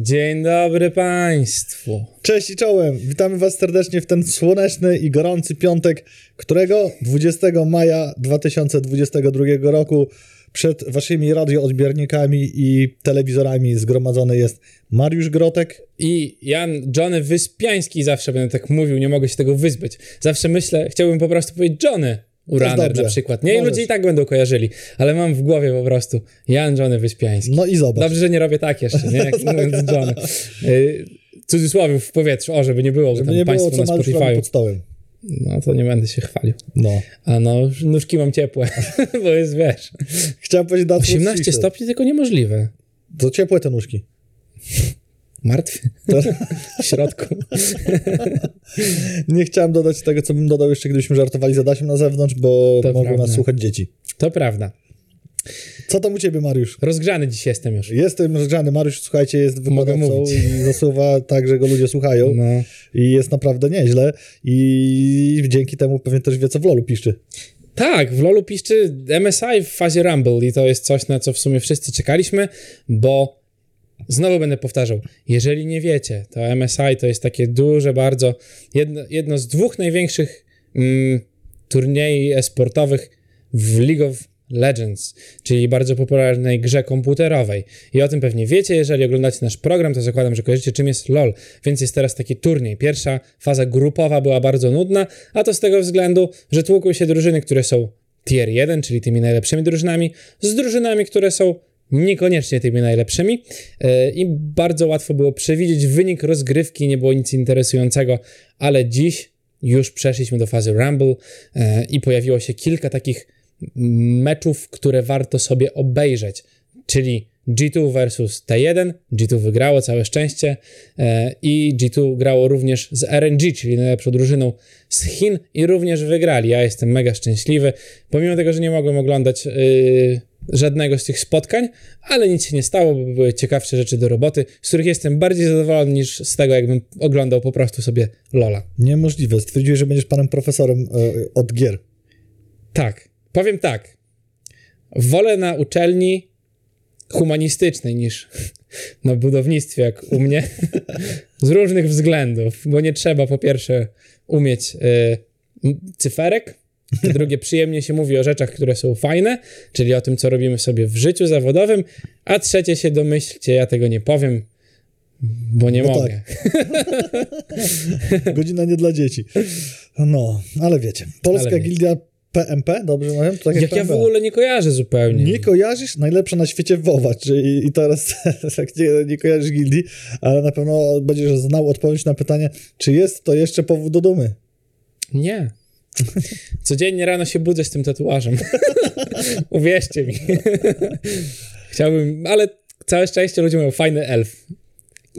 Dzień dobry Państwu. Cześć i czołem. Witamy Was serdecznie w ten słoneczny i gorący piątek, którego 20 maja 2022 roku przed Waszymi radioodbiornikami i telewizorami zgromadzony jest Mariusz Grotek. I Jan Johnny Wyspiański zawsze będę tak mówił, nie mogę się tego wyzbyć. Zawsze myślę, chciałbym po prostu powiedzieć Johnny Uraner na przykład. Nie, i ludzie i tak będą kojarzyli, ale mam w głowie po prostu Jan Johnny Wyspiański. No i zobacz. Dobrze, że nie robię tak jeszcze, nie? Jak mówiąc Johnny. Y, cudzysłowie w powietrzu, o, żeby nie było, żeby nie było, co na Spotify. pod stołem. No to nie będę się chwalił. No. A no, nóżki mam ciepłe, bo jest, wiesz... Chciałem powiedzieć... 18 stopni, tylko niemożliwe. To ciepłe te nóżki. Martwy. w środku. Nie chciałem dodać tego, co bym dodał jeszcze, gdybyśmy żartowali z Adasiem na zewnątrz, bo to mogą prawda. nas słuchać dzieci. To prawda. Co tam u ciebie, Mariusz? Rozgrzany dziś jestem już. Jestem rozgrzany. Mariusz, słuchajcie, jest wykładowcą i zasuwa tak, że go ludzie słuchają. No. I jest naprawdę nieźle. I dzięki temu pewnie też wie, co w LoLu piszczy. Tak, w LoLu piszczy MSI w fazie Rumble i to jest coś, na co w sumie wszyscy czekaliśmy, bo Znowu będę powtarzał, jeżeli nie wiecie, to MSI to jest takie duże bardzo, jedno, jedno z dwóch największych mm, turniejów esportowych w League of Legends, czyli bardzo popularnej grze komputerowej. I o tym pewnie wiecie, jeżeli oglądacie nasz program, to zakładam, że kojarzycie czym jest LoL, więc jest teraz taki turniej. Pierwsza faza grupowa była bardzo nudna, a to z tego względu, że tłukły się drużyny, które są tier 1, czyli tymi najlepszymi drużynami, z drużynami, które są niekoniecznie tymi najlepszymi e, i bardzo łatwo było przewidzieć wynik rozgrywki, nie było nic interesującego, ale dziś już przeszliśmy do fazy Rumble e, i pojawiło się kilka takich meczów, które warto sobie obejrzeć, czyli G2 versus T1, G2 wygrało, całe szczęście e, i G2 grało również z RNG, czyli najlepszą drużyną z Chin i również wygrali. Ja jestem mega szczęśliwy, pomimo tego, że nie mogłem oglądać yy, żadnego z tych spotkań, ale nic się nie stało, bo były ciekawsze rzeczy do roboty, z których jestem bardziej zadowolony niż z tego, jakbym oglądał po prostu sobie Lola. Niemożliwe. Stwierdziłeś, że będziesz panem profesorem yy, od gier. Tak. Powiem tak. Wolę na uczelni humanistycznej niż na budownictwie, jak u mnie, z różnych względów, bo nie trzeba po pierwsze umieć y, cyferek, po drugie przyjemnie się mówi o rzeczach, które są fajne, czyli o tym, co robimy sobie w życiu zawodowym, a trzecie się domyślcie, ja tego nie powiem, bo nie no mogę. Tak. Godzina nie dla dzieci. No, ale wiecie, Polska ale Gildia PMP, dobrze mówię? Tak jak, ja w ogóle nie kojarzę zupełnie. Nie kojarzysz? Najlepsza na świecie WoWa, czyli i teraz tak nie, nie kojarzysz gildii, ale na pewno będziesz znał odpowiedź na pytanie, czy jest to jeszcze powód do dumy? Nie. Codziennie rano się budzę z tym tatuażem. Uwierzcie mi. Chciałbym, ale całe szczęście ludzie mają fajny elf.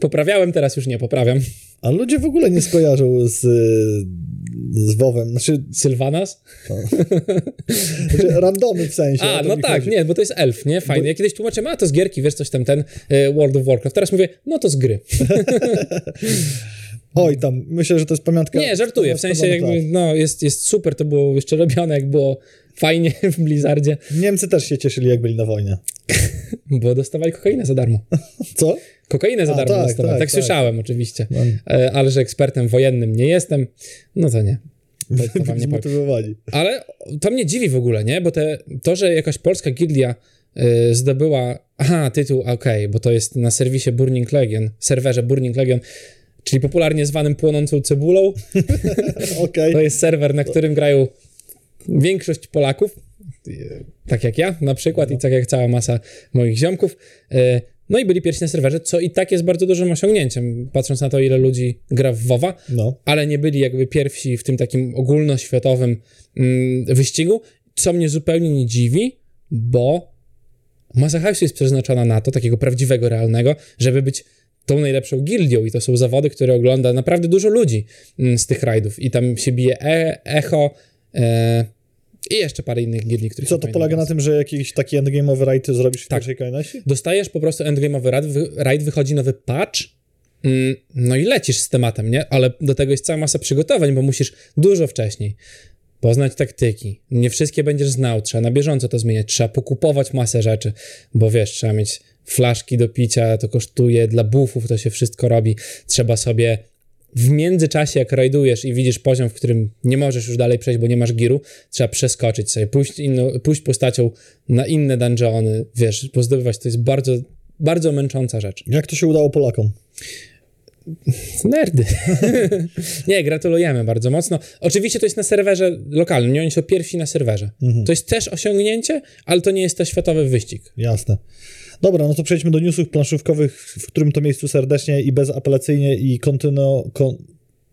Poprawiałem, teraz już nie poprawiam. A ludzie w ogóle nie skojarzą z, z WoWem. Znaczy... Sylvanas? znaczy, randomy w sensie. A, no tak, chodzi. nie, bo to jest elf, nie? Fajnie. Bo... Ja kiedyś tłumaczyłem, a to z gierki, wiesz, coś tam, ten y, World of Warcraft. Teraz mówię, no to z gry. Oj, tam, myślę, że to jest pamiątka. Nie, żartuję, w sensie jakby, no, jest, jest super, to było jeszcze robione, jak było fajnie w Blizzardzie. Niemcy też się cieszyli, jak byli na wojnie. Bo dostawali kokainę za darmo. Co? Kokainę za A, darmo tak, dostawali. Tak, tak, tak, słyszałem oczywiście. No. E, ale że ekspertem wojennym nie jestem, no to nie. To, to Zmotywowali. Ale to mnie dziwi w ogóle, nie? Bo te, to, że jakaś polska gildia y, zdobyła, aha, tytuł, okej, okay, bo to jest na serwisie Burning Legion, serwerze Burning Legion, czyli popularnie zwanym płonącą cebulą. okay. To jest serwer, na którym grają większość Polaków, tak jak ja na przykład no. i tak jak cała masa moich ziomków. E, no i byli pierwsi na serwerze, co i tak jest bardzo dużym osiągnięciem, patrząc na to, ile ludzi gra w WoWa, no. ale nie byli jakby pierwsi w tym takim ogólnoświatowym mm, wyścigu, co mnie zupełnie nie dziwi, bo masa hajsu jest przeznaczona na to, takiego prawdziwego, realnego, żeby być tą najlepszą gildią i to są zawody, które ogląda naprawdę dużo ludzi mm, z tych rajdów i tam się bije e Echo e i jeszcze parę innych gildii, których Co to polega na tym, że jakiś taki endgame'owy raid zrobisz w tak. pierwszej kolejności? Dostajesz po prostu endgame'owy raid, raid, wychodzi nowy patch, mm, no i lecisz z tematem, nie? Ale do tego jest cała masa przygotowań, bo musisz dużo wcześniej poznać taktyki. Nie wszystkie będziesz znał, trzeba na bieżąco to zmieniać, trzeba pokupować masę rzeczy, bo wiesz, trzeba mieć flaszki do picia to kosztuje, dla buffów to się wszystko robi. Trzeba sobie w międzyczasie, jak rajdujesz i widzisz poziom, w którym nie możesz już dalej przejść, bo nie masz giru, trzeba przeskoczyć sobie, pójść, inno, pójść postacią na inne dungeony, wiesz, pozdobywać. To jest bardzo, bardzo męcząca rzecz. Jak to się udało Polakom? Nerdy. nie, gratulujemy bardzo mocno. Oczywiście to jest na serwerze lokalnym, nie oni są pierwsi na serwerze. Mhm. To jest też osiągnięcie, ale to nie jest to światowy wyścig. Jasne. Dobra, no to przejdźmy do newsów planszówkowych, w którym to miejscu serdecznie i bezapelacyjnie i kontynu... Kon...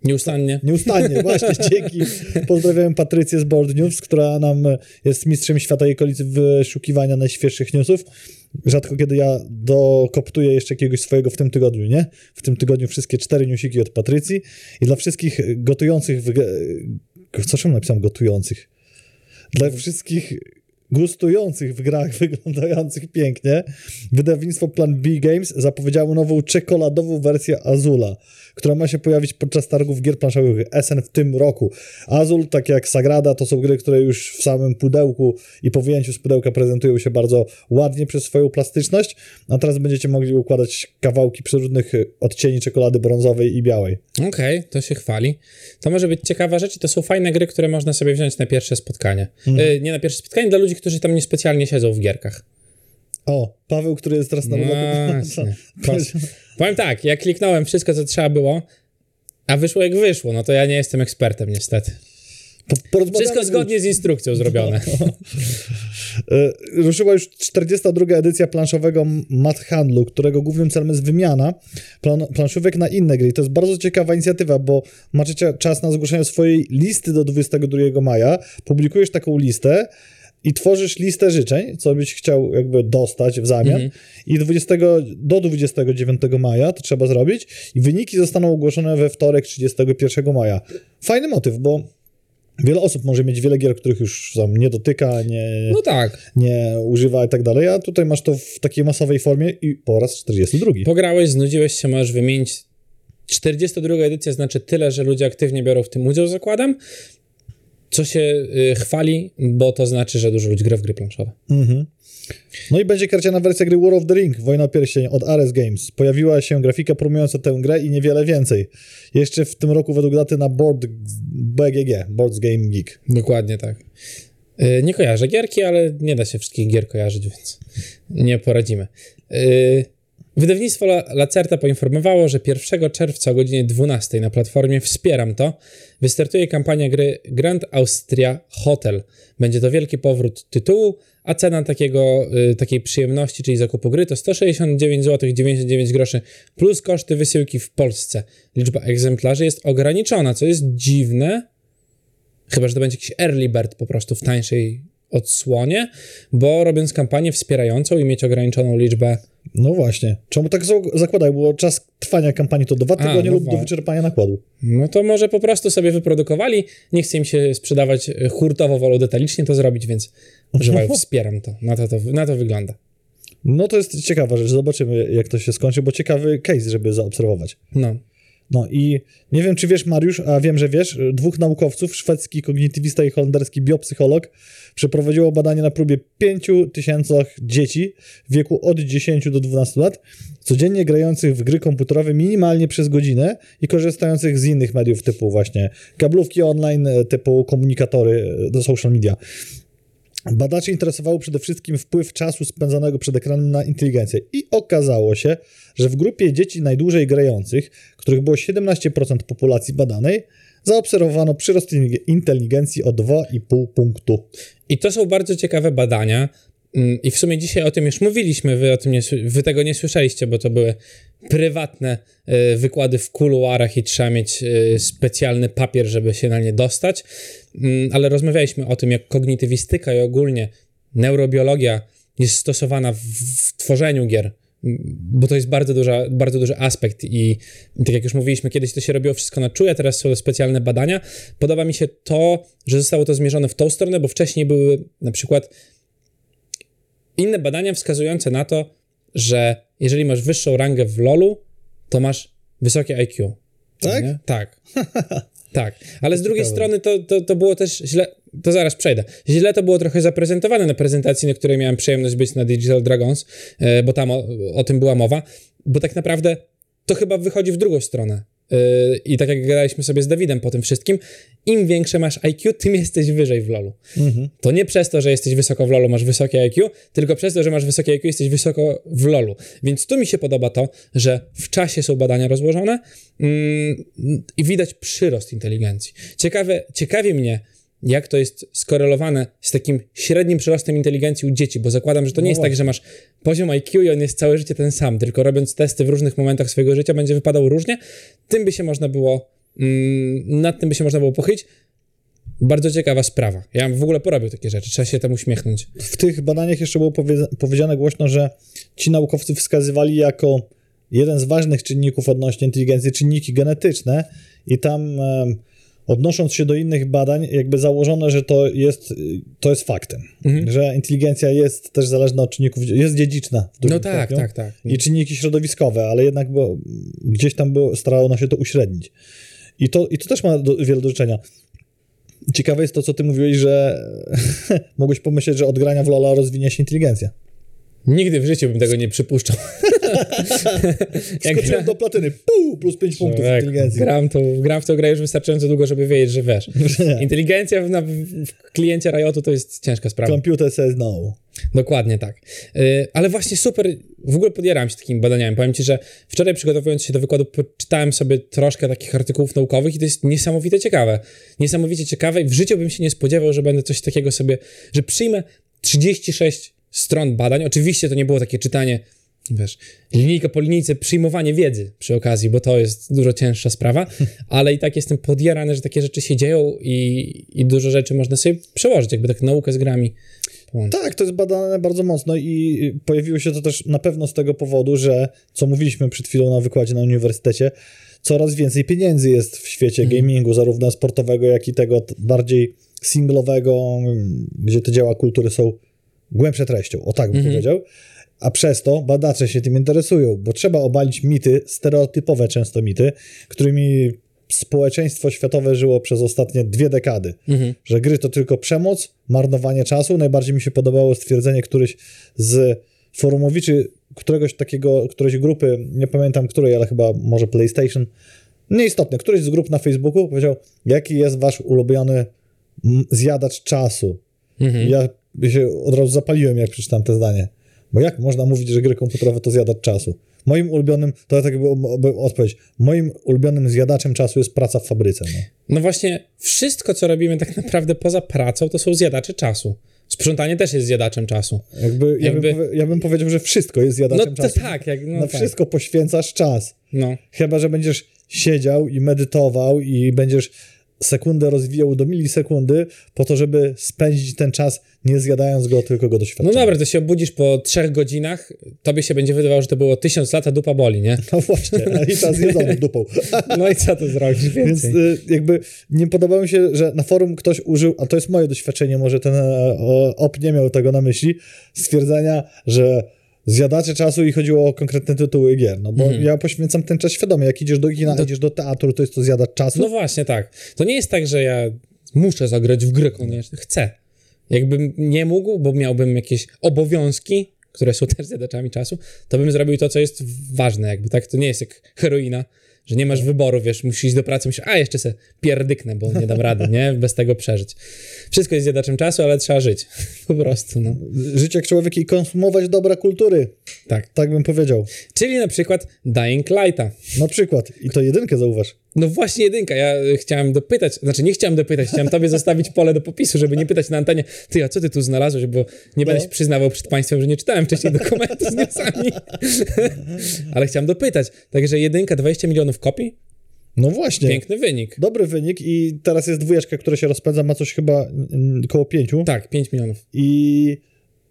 Nieustannie. Nieustannie, właśnie, dzięki. Pozdrawiam Patrycję z Board News, która nam jest mistrzem świata i okolicy wyszukiwania najświeższych newsów. Rzadko kiedy ja dokoptuję jeszcze jakiegoś swojego w tym tygodniu, nie? W tym tygodniu wszystkie cztery newsiki od Patrycji i dla wszystkich gotujących, w... co czemu napisałem gotujących? Dla wszystkich gustujących w grach wyglądających pięknie, wydawnictwo Plan B Games zapowiedziało nową czekoladową wersję Azula, która ma się pojawić podczas targów gier planszowych SN w tym roku. Azul, tak jak Sagrada, to są gry, które już w samym pudełku i po wyjęciu z pudełka prezentują się bardzo ładnie przez swoją plastyczność, a teraz będziecie mogli układać kawałki przeróżnych odcieni czekolady brązowej i białej. Okej, okay, to się chwali. To może być ciekawa rzecz i to są fajne gry, które można sobie wziąć na pierwsze spotkanie. Mhm. Y, nie na pierwsze spotkanie, dla ludzi, którzy tam niespecjalnie siedzą w gierkach. O, Paweł, który jest teraz na no, Powiem tak, ja kliknąłem wszystko, co trzeba było, a wyszło jak wyszło. No to ja nie jestem ekspertem, niestety. Wszystko zgodnie z instrukcją zrobione. No. Ruszyła już 42. edycja planszowego Mat Handlu, którego głównym celem jest wymiana plan planszówek na inne gry. to jest bardzo ciekawa inicjatywa, bo macie czas na zgłoszenie swojej listy do 22 maja. Publikujesz taką listę i tworzysz listę życzeń, co byś chciał jakby dostać w zamian -hmm. i 20, do 29 maja to trzeba zrobić i wyniki zostaną ogłoszone we wtorek 31 maja. Fajny motyw, bo wiele osób może mieć wiele gier, których już sam nie dotyka, nie, no tak. nie używa i tak dalej, a tutaj masz to w takiej masowej formie i po raz 42. Pograłeś, znudziłeś się, możesz wymienić 42 edycja znaczy tyle, że ludzie aktywnie biorą w tym udział, zakładam, co się y, chwali, bo to znaczy, że dużo ludzi gra w gry planszowe. Mhm. No i będzie karciana wersja gry War of the Ring, Wojna Pierścień od Ares Games. Pojawiła się grafika promująca tę grę i niewiele więcej. Jeszcze w tym roku według daty na board BGG, Boards Game Geek. Dokładnie tak. Yy, nie kojarzę gierki, ale nie da się wszystkich gier kojarzyć, więc nie poradzimy. Wydawnictwo Lacerta poinformowało, że 1 czerwca o godzinie 12 na platformie Wspieram to wystartuje kampania gry Grand Austria Hotel. Będzie to wielki powrót tytułu, a cena takiego, y, takiej przyjemności, czyli zakupu gry to 169 zł 99 groszy plus koszty wysyłki w Polsce. Liczba egzemplarzy jest ograniczona, co jest dziwne, chyba że to będzie jakiś early bird po prostu w tańszej odsłonie, bo robiąc kampanię wspierającą i mieć ograniczoną liczbę no właśnie. Czemu tak zakładaj? Było czas trwania kampanii to dwa tygodnie no lub do wyczerpania nakładu. No to może po prostu sobie wyprodukowali, nie chce im się sprzedawać e, hurtowo, wolą detalicznie to zrobić, więc używają, wspieram to. Na to, to. na to wygląda. No to jest ciekawa rzecz, zobaczymy jak to się skończy, bo ciekawy case, żeby zaobserwować. No. No i nie wiem, czy wiesz, Mariusz, a wiem, że wiesz, dwóch naukowców, szwedzki kognitywista i holenderski biopsycholog, przeprowadziło badanie na próbie 5 tysiącach dzieci w wieku od 10 do 12 lat, codziennie grających w gry komputerowe minimalnie przez godzinę i korzystających z innych mediów typu właśnie kablówki online, typu komunikatory do social media. Badaczy interesowało przede wszystkim wpływ czasu spędzanego przed ekranem na inteligencję i okazało się, że w grupie dzieci najdłużej grających, których było 17% populacji badanej, zaobserwowano przyrost inteligencji o 2,5 punktu. I to są bardzo ciekawe badania. Mm, I w sumie dzisiaj o tym już mówiliśmy, wy, o tym nie, wy tego nie słyszeliście, bo to były prywatne y, wykłady w kuluarach i trzeba mieć y, specjalny papier, żeby się na nie dostać. Y, ale rozmawialiśmy o tym, jak kognitywistyka i ogólnie neurobiologia jest stosowana w, w tworzeniu gier bo to jest bardzo, duża, bardzo duży aspekt i tak jak już mówiliśmy, kiedyś to się robiło wszystko na czuje, teraz są specjalne badania. Podoba mi się to, że zostało to zmierzone w tą stronę, bo wcześniej były na przykład inne badania wskazujące na to, że jeżeli masz wyższą rangę w LoLu, to masz wysokie IQ. Tak? Tak. tak. Ale z drugiej strony to, to, to było też źle to zaraz przejdę. Źle to było trochę zaprezentowane na prezentacji, na której miałem przyjemność być na Digital Dragons, e, bo tam o, o tym była mowa, bo tak naprawdę to chyba wychodzi w drugą stronę. Yy, I tak jak gadaliśmy sobie z Dawidem po tym wszystkim, im większe masz IQ, tym jesteś wyżej w LoLu. Mhm. To nie przez to, że jesteś wysoko w LoLu, masz wysokie IQ, tylko przez to, że masz wysokie IQ, jesteś wysoko w LoLu. Więc tu mi się podoba to, że w czasie są badania rozłożone mm, i widać przyrost inteligencji. Ciekawe, ciekawie mnie, jak to jest skorelowane z takim średnim przyrostem inteligencji u dzieci, bo zakładam, że to nie No jest właśnie. tak, że masz poziom IQ i on jest całe życie ten sam, tylko robiąc testy w różnych momentach swojego życia będzie wypadał różnie. Tym by się można było, mm, nad tym by się można było pochylić. Bardzo ciekawa sprawa. Ja bym w ogóle porobił takie rzeczy, trzeba się temu uśmiechnąć. W tych badaniach jeszcze było powie- powiedziane głośno, że ci naukowcy wskazywali jako jeden z ważnych czynników odnośnie inteligencji czynniki genetyczne i tam em, odnosząc się do innych badań, jakby założone, że to jest, to jest faktem, Mhm. że inteligencja jest też zależna od czynników, jest dziedziczna. W No tak, stopniu. tak, tak. I czynniki środowiskowe, ale jednak było, gdzieś tam było, starało się to uśrednić. I to, i to też ma do, wiele do życzenia. Ciekawe jest to, co ty mówiłeś, że mogłeś pomyśleć, że od grania w Lola rozwinie się inteligencja. Nigdy w życiu bym tego nie przypuszczał. Skoczyłem do platyny, puu, plus 5 punktów inteligencji. gram, to, gram w tą grę już wystarczająco długo, żeby wiedzieć, że wiesz. Inteligencja w, w kliencie Riotu to jest ciężka sprawa. Computer says no. Dokładnie tak. Y, ale właśnie super, w ogóle podjarałem się takimi badaniami. Powiem ci, że wczoraj przygotowując się do wykładu, poczytałem sobie troszkę takich artykułów naukowych i to jest niesamowite ciekawe. Niesamowicie ciekawe i w życiu bym się nie spodziewał, że będę coś takiego sobie, że przyjmę 36 stron badań. Oczywiście to nie było takie czytanie, wiesz, linijka po linijce, przyjmowanie wiedzy przy okazji, bo to jest dużo cięższa sprawa, ale i tak jestem podjarany, że takie rzeczy się dzieją i, i dużo rzeczy można sobie przełożyć, jakby tak naukę z grami połączyć. Tak, to jest badane bardzo mocno i pojawiło się to też na pewno z tego powodu, że co mówiliśmy przed chwilą na wykładzie na uniwersytecie, coraz więcej pieniędzy jest w świecie Mhm. gamingu, zarówno sportowego, jak i tego bardziej singlowego, gdzie te dzieła kultury są głębsze treścią, o tak bym Mhm. powiedział. A przez to badacze się tym interesują, bo trzeba obalić mity, stereotypowe często mity, którymi społeczeństwo światowe żyło przez ostatnie dwie dekady. Mhm. Że gry to tylko przemoc, marnowanie czasu. Najbardziej mi się podobało stwierdzenie któryś z forumowiczy któregoś takiego, którejś grupy, nie pamiętam której, ale chyba może PlayStation, nieistotne, któryś z grup na Facebooku powiedział, jaki jest wasz ulubiony zjadacz czasu. Mhm. Ja się od razu zapaliłem, jak przeczytałem te zdanie. Bo jak można mówić, że gry komputerowe to zjadacz czasu? Moim ulubionym, to tak była odpowiedź, moim ulubionym zjadaczem czasu jest praca w fabryce. No. No właśnie, wszystko, co robimy tak naprawdę poza pracą, to są zjadacze czasu. Sprzątanie też jest zjadaczem czasu. Jakby, Ja, Jakby- bym powie, ja bym powiedział, że wszystko jest No zjadaczem to czasu. tak, jak, no Na tak. wszystko poświęcasz czas. No. Chyba, że będziesz siedział i medytował i będziesz sekundę rozwijał do milisekundy po to, żeby spędzić ten czas nie zjadając go, tylko go no doświadczając. dobra, to się obudzisz po trzech godzinach, tobie się będzie wydawało, że to było tysiąc lat, a dupa boli, nie? No właśnie, i czas zjedzony dupą. No i co to zrobisz Więc więcej? y, jakby nie podobało mi się, że na forum ktoś użył, a to jest moje doświadczenie, może ten e, op nie miał tego na myśli, stwierdzenia, że zjadacze czasu i chodziło o konkretne tytuły gier. No bo Mhm. ja poświęcam ten czas świadomie. Jak idziesz do kina, idziesz do teatru, to jest to zjadacz czasu. No właśnie, tak. To nie jest tak, że ja muszę zagrać w grę koniecznie. Chcę. Jakbym nie mógł, bo miałbym jakieś obowiązki, które są też zjadaczami czasu, to bym zrobił to, co jest ważne, jakby tak. To nie jest jak heroina, że nie masz wyboru, wiesz, musisz iść do pracy, myślisz, a jeszcze se pierdyknę, bo nie dam rady, nie? Bez tego przeżyć. Wszystko jest zjadaczem czasu, ale trzeba żyć. Po prostu, no. Żyć jak człowiek i konsumować dobra kultury. Tak. Tak bym powiedział. Czyli na przykład Dying Lighta. Na przykład. I to jedynkę zauważ. No właśnie jedynka, ja y, chciałem dopytać, znaczy nie chciałem dopytać, chciałem tobie zostawić pole do popisu, żeby nie pytać na antenie, ty, a co ty tu znalazłeś, bo nie będę No. się przyznawał przed państwem, że nie czytałem wcześniej dokumentu z newsami. Ale chciałem dopytać, także jedynka, 20 milionów kopii, No właśnie. piękny wynik. Dobry wynik i teraz jest dwójeczka, która się rozpędza, ma coś chyba mm, koło pięciu. Tak, 5 milionów. I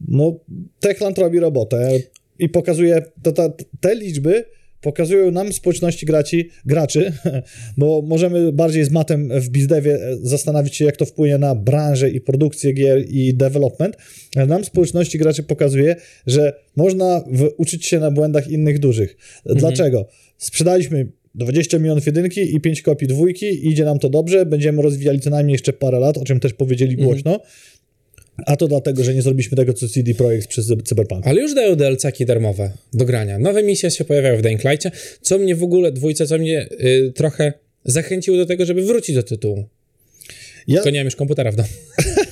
no, Techland robi robotę i pokazuje, to, ta, te liczby pokazują nam społeczności graci, graczy, bo możemy bardziej z matem w bizdewie zastanowić się, jak to wpłynie na branżę i produkcję gier i development, nam społeczności graczy pokazuje, że można w, uczyć się na błędach innych dużych. Dlaczego? Sprzedaliśmy 20 milionów jedynki i 5 kopii dwójki, idzie nam to dobrze, będziemy rozwijali co najmniej jeszcze parę lat, o czym też powiedzieli Mhm. głośno. A to dlatego, że nie zrobiliśmy tego, co CD Projekt przez Cyberpunk. Ale już dają DLC-ki darmowe do grania. Nowe misje się pojawiają w Dying Light'cie, co mnie w ogóle, dwójce, co mnie y, trochę zachęciło do tego, żeby wrócić do tytułu. Ja, Tylko nie mam już komputera w domu.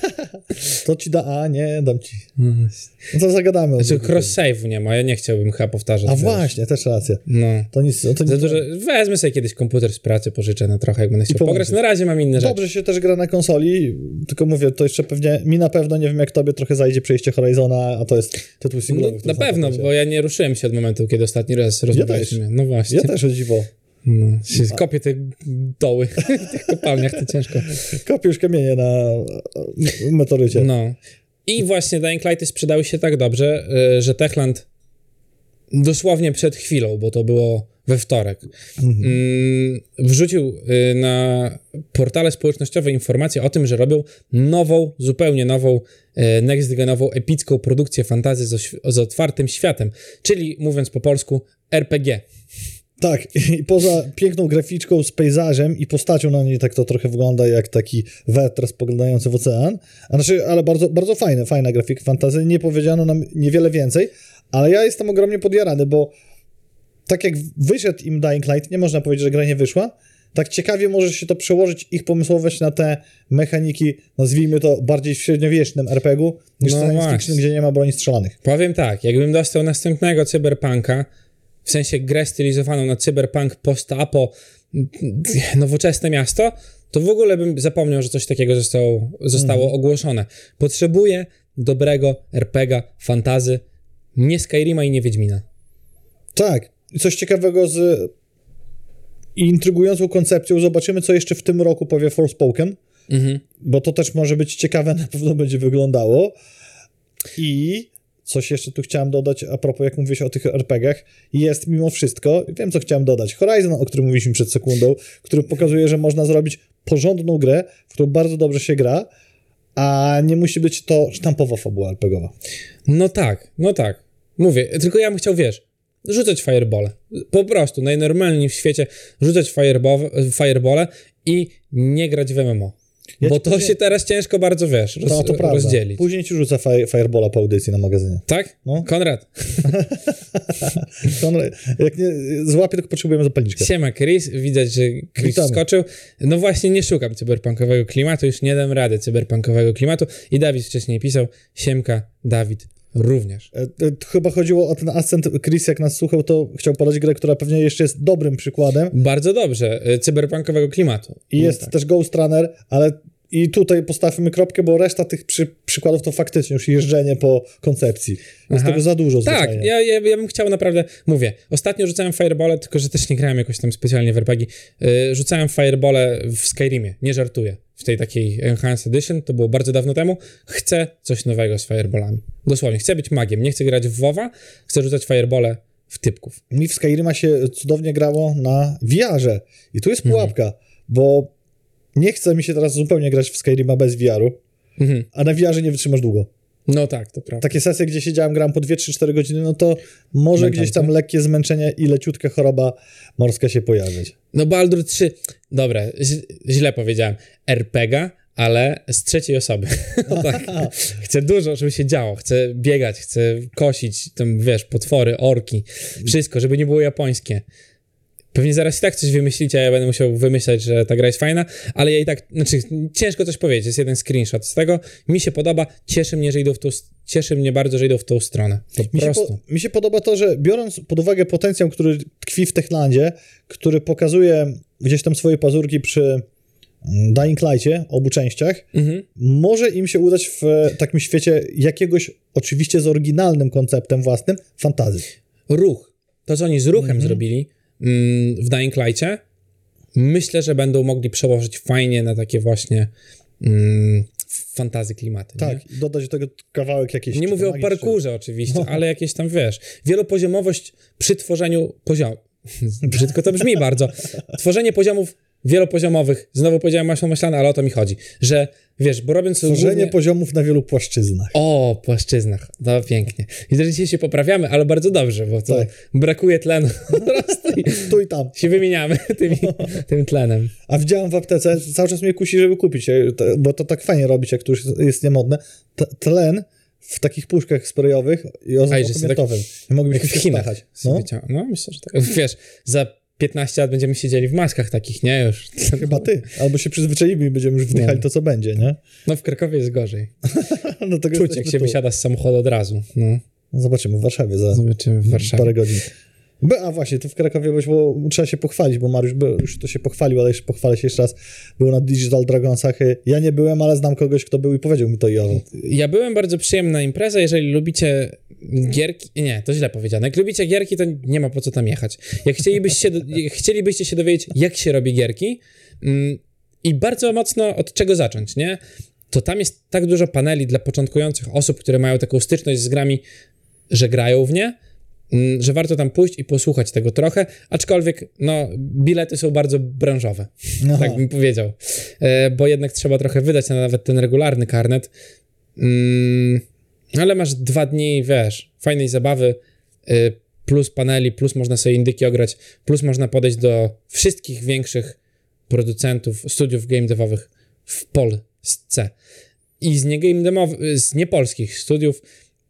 to ci da, a nie, dam ci. No to zagadamy. Znaczy tym. cross-save'u nie ma, ja nie chciałbym chyba powtarzać. A właśnie, też racja. No. To nic, no to Za dużo, wezmę sobie kiedyś komputer z pracy, pożyczę na trochę, jak będę chciał pograć. Na razie mam inne rzeczy. Dobrze się też gra na konsoli, tylko mówię, to jeszcze pewnie, mi na pewno, nie wiem jak tobie, trochę zajdzie przejście Horizona, a to jest tytuł No, singlowy. który na pewno, bo ja nie ruszyłem się od momentu, kiedy ostatni raz rozmawialiśmy. No właśnie. Ja też o dziwo. No, się kopię te doły w tych kopalniach, to ciężko. Kopię już kamienie na meteorycie. No. I właśnie Dying Lighty sprzedały się tak dobrze, y, że Techland dosłownie przed chwilą, bo to było we wtorek, mm, wrzucił y, na portale społecznościowe informacje o tym, że robią nową, zupełnie nową, y, next-genową, epicką produkcję fantazy z otwartym światem, czyli mówiąc po polsku RPG. Tak, i poza piękną graficzką z pejzażem i postacią na niej, tak to trochę wygląda jak taki wetr spoglądający w ocean. A znaczy, ale bardzo, bardzo fajne, fajna grafika fantazy. Nie powiedziano nam niewiele więcej, ale ja jestem ogromnie podjarany, bo tak jak wyszedł im Dying Light, nie można powiedzieć, że gra nie wyszła, tak ciekawie może się to przełożyć ich pomysłowość na te mechaniki, nazwijmy to bardziej w średniowiecznym RPG-u niż No science fiction, gdzie nie ma broni strzelanych. Powiem tak, jakbym dostał następnego cyberpunka, w sensie grę stylizowaną na cyberpunk post-apo, nowoczesne miasto, to w ogóle bym zapomniał, że coś takiego zostało, zostało ogłoszone. Potrzebuję dobrego RPGa, fantazy, nie Skyrima i nie Wiedźmina. Tak. I coś ciekawego z intrygującą koncepcją. Zobaczymy, co jeszcze w tym roku powie Forspoken, Mhm. bo to też może być ciekawe, na pewno będzie wyglądało. I coś jeszcze tu chciałem dodać a propos, jak mówiłeś o tych RPG-ach, jest mimo wszystko, wiem co chciałem dodać, Horizon, o którym mówiliśmy przed sekundą, który pokazuje, że można zrobić porządną grę, w którą bardzo dobrze się gra, a nie musi być to sztampowa fabuła RPGowa. No tak, no tak. Mówię, tylko ja bym chciał, wiesz, rzucać fireball. Po prostu, najnormalniej w świecie rzucać firebole i nie grać w MMO. Ja Bo to powiem- się teraz ciężko bardzo, wiesz, roz, To, to prawda. rozdzielić. Później ci rzucę fire, Firebola po audycji na magazynie. Tak? No. Konrad, Konrad, jak nie złapię, tylko potrzebujemy zapalniczkę. siema Chris, widać, że Chris Witamy. wskoczył. No właśnie nie szukam cyberpunkowego klimatu, już nie dam rady cyberpunkowego klimatu. I Dawid wcześniej pisał, siemka, Dawid również. E, e, Chyba chodziło o ten akcent. Chris, jak nas słuchał, to chciał podać grę, która pewnie jeszcze jest dobrym przykładem. Bardzo dobrze, y, cyberpunkowego klimatu. I No jest tak. też Ghost Runner, ale i tutaj postawimy kropkę, bo reszta tych przy, przykładów to faktycznie już jeżdżenie po koncepcji. Jest Aha. tego za dużo Tak, zwyczajnie. ja, ja, ja bym chciał naprawdę, mówię, ostatnio rzucałem firebole, tylko że też nie grałem jakoś tam specjalnie w RPG. Yy, rzucałem firebole w Skyrimie, nie żartuję. W tej takiej Enhanced Edition, to było bardzo dawno temu. Chcę coś nowego z fireballami. Dosłownie, chcę być magiem, nie chcę grać w WoWa, chcę rzucać firebole w typków. Mi w Skyrima się cudownie grało na VR-ze. I tu Mhm. jest pułapka, bo nie chce mi się teraz zupełnie grać w Skyrima bez VR-u, Mhm. a na VR-ze nie wytrzymasz długo. No tak, to prawda. takie sesje, gdzie siedziałem, grałem po 2-3-4 godziny, no to może Męczące. gdzieś tam lekkie zmęczenie i leciutka choroba morska się pojawić. No Baldur 3, dobra, źle powiedziałem, RPG, ale z trzeciej osoby. no tak. Chcę dużo, żeby się działo, chcę biegać, chcę kosić, tam wiesz, potwory, orki, wszystko, żeby nie było japońskie. Pewnie zaraz i tak coś wymyślicie, a ja będę musiał wymyślać, że ta gra jest fajna, ale ja i tak, znaczy ciężko coś powiedzieć, jest jeden screenshot z tego, mi się podoba, cieszy mnie, że idą w tą, cieszy mnie bardzo, że idą w tą stronę, po Mi się, prostu. po, mi się podoba to, że biorąc pod uwagę potencjał, który tkwi w Techlandzie, który pokazuje gdzieś tam swoje pazurki przy mm, Dying Light'cie, obu częściach, Mhm. może im się udać w takim świecie jakiegoś, oczywiście z oryginalnym konceptem własnym, fantazy. ruch. To, co oni z ruchem Mhm. zrobili w Dying Light'cie, myślę, że będą mogli przełożyć fajnie na takie właśnie mm, fantazy klimaty. Tak, i dodać do tego kawałek jakiejś... Nie, nie czy mówię o parkurze oczywiście, No. ale jakieś tam, wiesz, wielopoziomowość przy tworzeniu poziomu. Brzydko to brzmi bardzo. Tworzenie poziomów wielopoziomowych, znowu powiedziałem masło maślane, ale o to mi chodzi, że wiesz, bo robiąc to Tworzenie głównie... poziomów na wielu płaszczyznach. O, płaszczyznach, no pięknie. I że dzisiaj się poprawiamy, ale bardzo dobrze, bo to Tak. brakuje tlenu po prostu Tu i tam. się wymieniamy tymi, tym tlenem. A widziałem w aptece, cały czas mnie kusi, żeby kupić, e, bo to tak fajnie robić, jak to już jest niemodne. T- Tlen w takich puszkach sprayowych i sobie tak- Jak w Chinach No, no, myślę, że tak. Wiesz, za 15 lat będziemy siedzieli w maskach takich, nie? Już. chyba ty. Albo się przyzwyczaimy i będziemy już wdychali No. to, co będzie, nie? No w Krakowie jest gorzej. No Czuć, jak się tu. wysiada z samochodu od razu. No, No, Zobaczymy w Warszawie za zobaczymy w Warszawie. parę godzin. A właśnie, tu w Krakowie, byłeś, bo trzeba się pochwalić, bo Mariusz już to się pochwalił, ale jeszcze pochwalę się jeszcze raz. Był na Digital Dragonsach. Ja nie byłem, ale znam kogoś, kto był i powiedział mi to i owo. Ja byłem bardzo przyjemna impreza, jeżeli lubicie gierki, nie, to źle powiedziane, jak lubicie gierki, to nie ma po co tam jechać. Jak chcielibyście chcielibyście się dowiedzieć, jak się robi gierki mm, i bardzo mocno od czego zacząć, nie? To tam jest tak dużo paneli dla początkujących osób, które mają taką styczność z grami, że grają w nie, że warto tam pójść i posłuchać tego trochę, aczkolwiek, no, bilety są bardzo branżowe. Aha. tak bym powiedział. E, bo jednak trzeba trochę wydać na nawet ten regularny karnet. Mm, ale masz dwa dni, wiesz, fajnej zabawy, y, plus paneli, plus można sobie indyki ograć, plus można podejść do wszystkich większych producentów, studiów game devowych w Polsce. I z nie game demow- z niepolskich studiów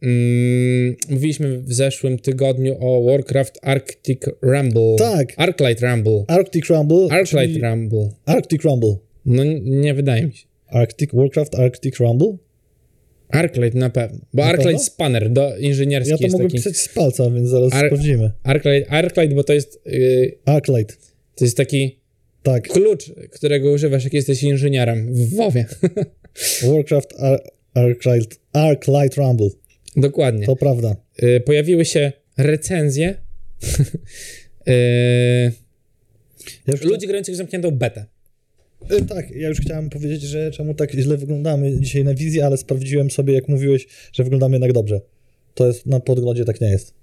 mm, mówiliśmy w zeszłym tygodniu o Warcraft Arctic Rumble. Tak. Arclight Rumble. Arctic Rumble. Arclight Rumble. Arctic Rumble. No nie wydaje mi się. Arctic, Warcraft Arctic Rumble? Arclight na pewno. Bo Na Arclight pewno? Spanner do inżynierski Ja to mogę taki. pisać z palca, więc zaraz Ar- sprawdzimy. Arclight, Arclight, bo to jest, yy, Arclight. to jest taki Tak. klucz, którego używasz, jak jesteś inżynierem w WoWie. Warcraft Ar- Arclight, Arclight Rumble. Dokładnie. To prawda. Yy, pojawiły się recenzje yy, Ja ludzi grających w zamkniętą betę. Y, Tak, ja już chciałem powiedzieć, że czemu tak źle wyglądamy dzisiaj na wizji, ale sprawdziłem sobie, jak mówiłeś, że wyglądamy jednak dobrze. To jest na podglądzie tak nie jest.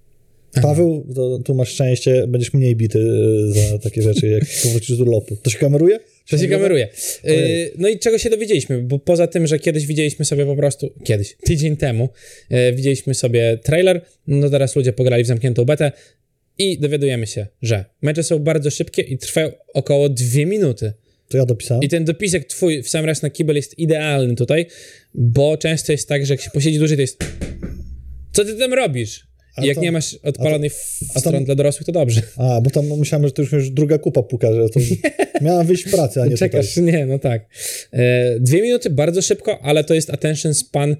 Aha. Paweł, to, tu masz szczęście, będziesz mniej bity y, za takie rzeczy, jak powrócisz z urlopu. To się kameruje? To się kameruje. Yy, no i czego się dowiedzieliśmy? Bo poza tym, że kiedyś widzieliśmy sobie po prostu, kiedyś, tydzień temu, yy, widzieliśmy sobie trailer, no teraz ludzie pograli w zamkniętą betę i dowiadujemy się, że mecze są bardzo szybkie i trwają około dwie minuty. To ja dopisałem. I ten dopisek twój w sam raz na kibel jest idealny tutaj, bo często jest tak, że jak się posiedzi dłużej, to jest co ty tam robisz? A I jak tam- nie masz odpalonej a tam- stron dla dorosłych, to dobrze. A, bo tam myślałem, że to już, już druga kupa puka, że to miałem wyjść w pracy, a nie Czekasz, tutaj. nie, no tak. E, dwie minuty bardzo szybko, ale to jest attention span,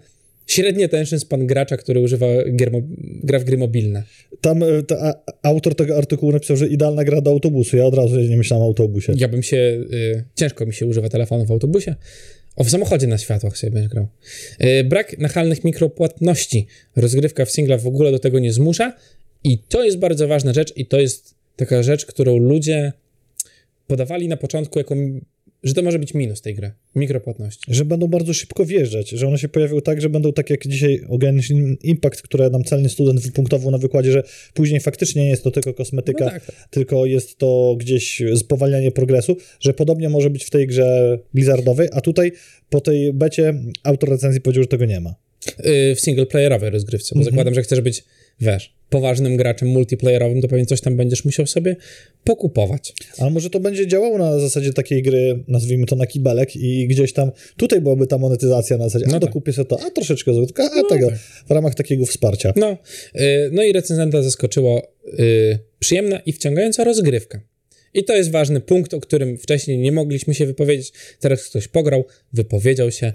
średni attention span gracza, który używa gier, gra w gry mobilne. Tam y, ta, a, autor tego artykułu napisał, że idealna gra do autobusu. Ja od razu nie myślałem o autobusie. Ja bym się, y, ciężko mi się używa telefonu w autobusie. O, w samochodzie na światłach sobie będziesz grał. Y, brak nachalnych mikropłatności. Rozgrywka w singla w ogóle do tego nie zmusza i to jest bardzo ważna rzecz i to jest taka rzecz, którą ludzie podawali na początku jako, że to może być minus tej gry. Mikropłatności. Że będą bardzo szybko wjeżdżać, że one się pojawiły tak, że będą tak jak dzisiaj Genshin Impact, które nam celny student wypunktował na wykładzie, że później faktycznie nie jest to tylko kosmetyka, No tak, tak. tylko jest to gdzieś spowalnianie progresu, że podobnie może być w tej grze Blizzardowej, a tutaj po tej becie autor recenzji powiedział, że tego nie ma. Y, w singleplayerowej rozgrywce, bo Mhm. zakładam, że chcesz być, wiesz, poważnym graczem multiplayerowym, to pewnie coś tam będziesz musiał sobie pokupować. Ale może to będzie działało na zasadzie takiej gry, nazwijmy to na kibelek i gdzieś tam, tutaj byłaby ta monetyzacja na zasadzie, No a tak. dokupię sobie to, a troszeczkę złotówka, a No tego, tak. w ramach takiego wsparcia. No, y, no i recenzenta zaskoczyło y, przyjemna i wciągająca rozgrywka. I to jest ważny punkt, o którym wcześniej nie mogliśmy się wypowiedzieć. Teraz ktoś pograł, wypowiedział się.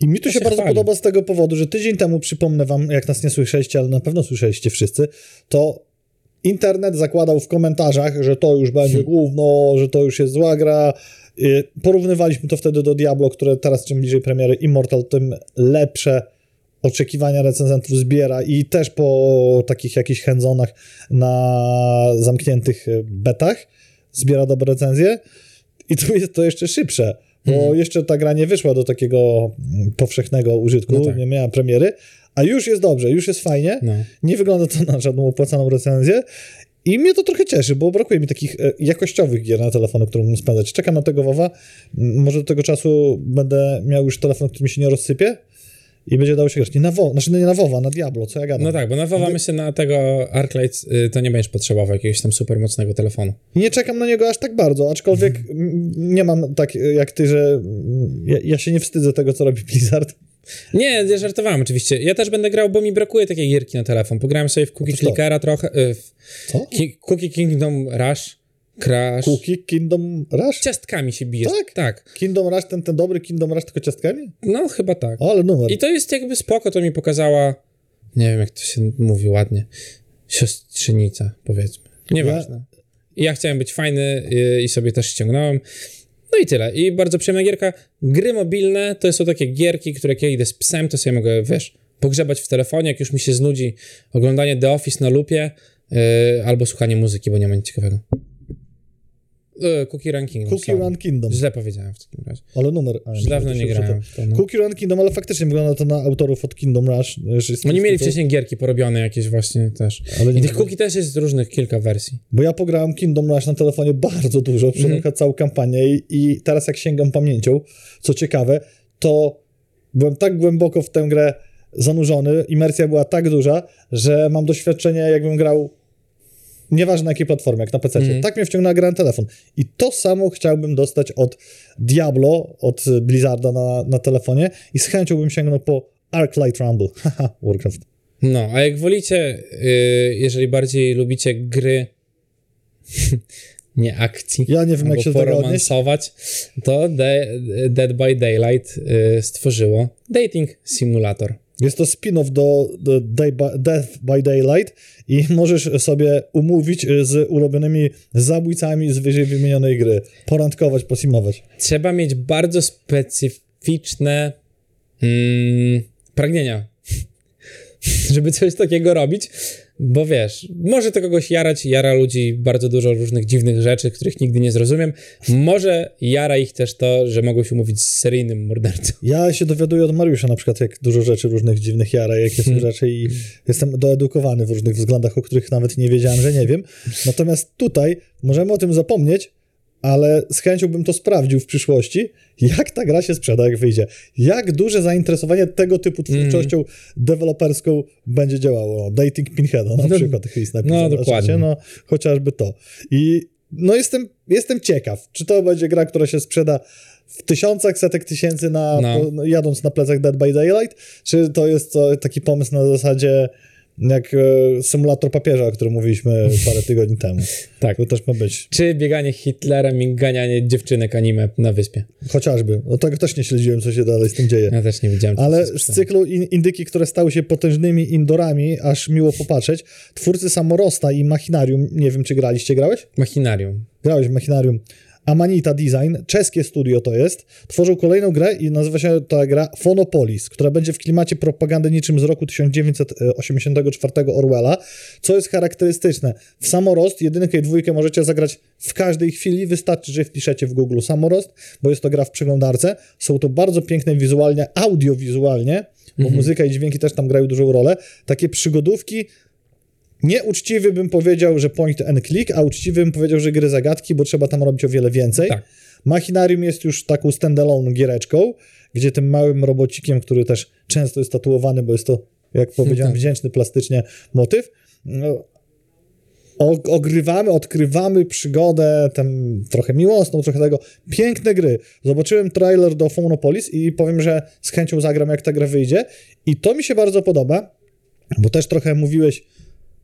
I mi to To się się bardzo chwali. podoba z tego powodu, że tydzień temu, przypomnę wam, jak nas nie słyszeliście, ale na pewno słyszeliście wszyscy, to internet zakładał w komentarzach, że to już będzie główno, że to już jest zła gra. Y, Porównywaliśmy to wtedy do Diablo, które teraz czym bliżej premiery Immortal, tym lepsze oczekiwania recenzentów zbiera i też po takich jakichś handzonach na zamkniętych betach zbiera dobre recenzje i tu jest to jeszcze szybsze, bo Mhm. jeszcze ta gra nie wyszła do takiego mm, powszechnego użytku, No tak. nie miała premiery, a już jest dobrze, już jest fajnie, No. nie wygląda to na żadną opłacaną recenzję I mnie to trochę cieszy, bo brakuje mi takich e, jakościowych gier na telefony, które mógłbym spędzać. Czekam na tego WoWa. Może do tego czasu będę miał już telefon, który mi się nie rozsypie i będzie dało się grać. Nie na WoW, znaczy nie na WoWa, na Diablo, co ja gadam. No tak, bo na WoWa myślę na tego Arclight y, to nie będziesz potrzebował jakiegoś tam super mocnego telefonu. Nie czekam na niego aż tak bardzo, aczkolwiek m, nie mam tak e, jak ty, że ja, ja się nie wstydzę tego, co robi Blizzard. Nie, ja żartowałem oczywiście. Ja też będę grał, bo mi brakuje takiej gierki na telefon. Pograłem sobie w Cookie. Clickera trochę, y, w Co? Ki- Cookie Kingdom Rush, Crash. Cookie Kingdom Rush? Ciastkami się bije. Tak? Tak. Kingdom Rush, ten, ten dobry Kingdom Rush tylko ciastkami? No, chyba tak. O, ale numer. I to jest jakby spoko, to mi pokazała, nie wiem jak to się mówi ładnie, siostrzenica, powiedzmy. Nieważne. I ja chciałem być fajny y, i sobie też ściągnąłem. No i tyle. I bardzo przyjemna gierka. Gry mobilne to są takie gierki, które jak ja idę z psem, to sobie mogę, wiesz, pogrzebać w telefonie, jak już mi się znudzi oglądanie The Office na lupie y, albo słuchanie muzyki, bo nie ma nic ciekawego. Y, Cookie Ranking. Cookie Run Kingdom. Źle powiedziałem w takim razie. Ale numer. Już dawno nie grałem to-. No. Cookie Run Kingdom, ale faktycznie wygląda to na autorów od Kingdom Rush. że jest Oni mieli wcześniej gierki porobione jakieś właśnie też. Ale nie I tych cookie też jest różnych kilka wersji. Bo ja pograłem Kingdom Rush na telefonie bardzo dużo, przejechałem Mhm. całą kampanię i, i teraz jak sięgam pamięcią, co ciekawe, to byłem tak głęboko w tę grę zanurzony, imersja była tak duża, że mam doświadczenie jakbym grał nieważne na jakiej platformie, jak na PC. Mhm. Tak mnie wciągnęła gra na telefon. I to samo chciałbym dostać od Diablo, od Blizzarda na, na telefonie i z chęcią bym sięgnął po Arclight Rumble. Haha, Warcraft. No, a jak wolicie, y, jeżeli bardziej lubicie gry nie akcji, Ja nie wiem, jak się poromansować, to De- Dead by Daylight y, stworzyło Dating Simulator. Jest to spin-off do, do Day by, Death by Daylight i możesz sobie umówić z ulubionymi zabójcami z wyżej wymienionej gry. Porandkować, posimować. Trzeba mieć bardzo specyficzne mm, pragnienia, żeby coś takiego robić, bo wiesz, może to kogoś jarać, jara ludzi bardzo dużo różnych dziwnych rzeczy, których nigdy nie zrozumiem. Może jara ich też to, że mogą się umówić z seryjnym mordercą. Ja się dowiaduję od Mariusza na przykład, jak dużo rzeczy różnych dziwnych jara, jakie są rzeczy i jestem doedukowany w różnych względach, o których nawet nie wiedziałem, że nie wiem. Natomiast tutaj możemy o tym zapomnieć, ale z chęcią bym to sprawdził w przyszłości, jak ta gra się sprzeda, jak wyjdzie. Jak duże zainteresowanie tego typu twórczością deweloperską będzie działało. Dating Pinheada na No, przykład Chris napisał. no, dokładnie. No, chociażby to. I no jestem, jestem ciekaw, czy to będzie gra, która się sprzeda w tysiącach, setek tysięcy na, No. po, no, jadąc na plecach Dead by Daylight, czy to jest to taki pomysł na zasadzie jak e, symulator papieża, o którym mówiliśmy parę tygodni temu. Tak. To też ma być. Czy bieganie Hitlerem i ganianie dziewczynek anime na wyspie. Chociażby. No tego też nie śledziłem, co się dalej z tym dzieje. Ja też nie wiedziałem. co Ale z cyklu in, indyki, które stały się potężnymi indorami, aż miło popatrzeć, twórcy Samorosta i Machinarium, nie wiem, czy graliście, grałeś? Machinarium. Grałeś w Machinarium. Amanita Design, czeskie studio to jest, tworzył kolejną grę i nazywa się ta gra Phonopolis, która będzie w klimacie propagandy niczym z roku 1984 Orwella, co jest charakterystyczne. W Samorost jedynkę i dwójkę możecie zagrać w każdej chwili, wystarczy, że wpiszecie w Google Samorost, bo jest to gra w przeglądarce. Są to bardzo piękne wizualnie, audiowizualnie, bo muzyka i dźwięki też tam grają dużą rolę. Takie przygodówki, Nieuczciwy bym powiedział, że point and click, a uczciwy bym powiedział, że gry zagadki, bo trzeba tam robić o wiele więcej. Tak. Machinarium jest już taką standalone giereczką, gdzie tym małym robocikiem, który też często jest tatuowany, bo jest to, jak powiedziałem, tak. wdzięczny plastycznie motyw. No, ogrywamy, odkrywamy przygodę, tam trochę miłosną, trochę tego. Piękne gry. Zobaczyłem trailer do Phonopolis i powiem, że z chęcią zagram, jak ta gra wyjdzie. I to mi się bardzo podoba, bo też trochę mówiłeś,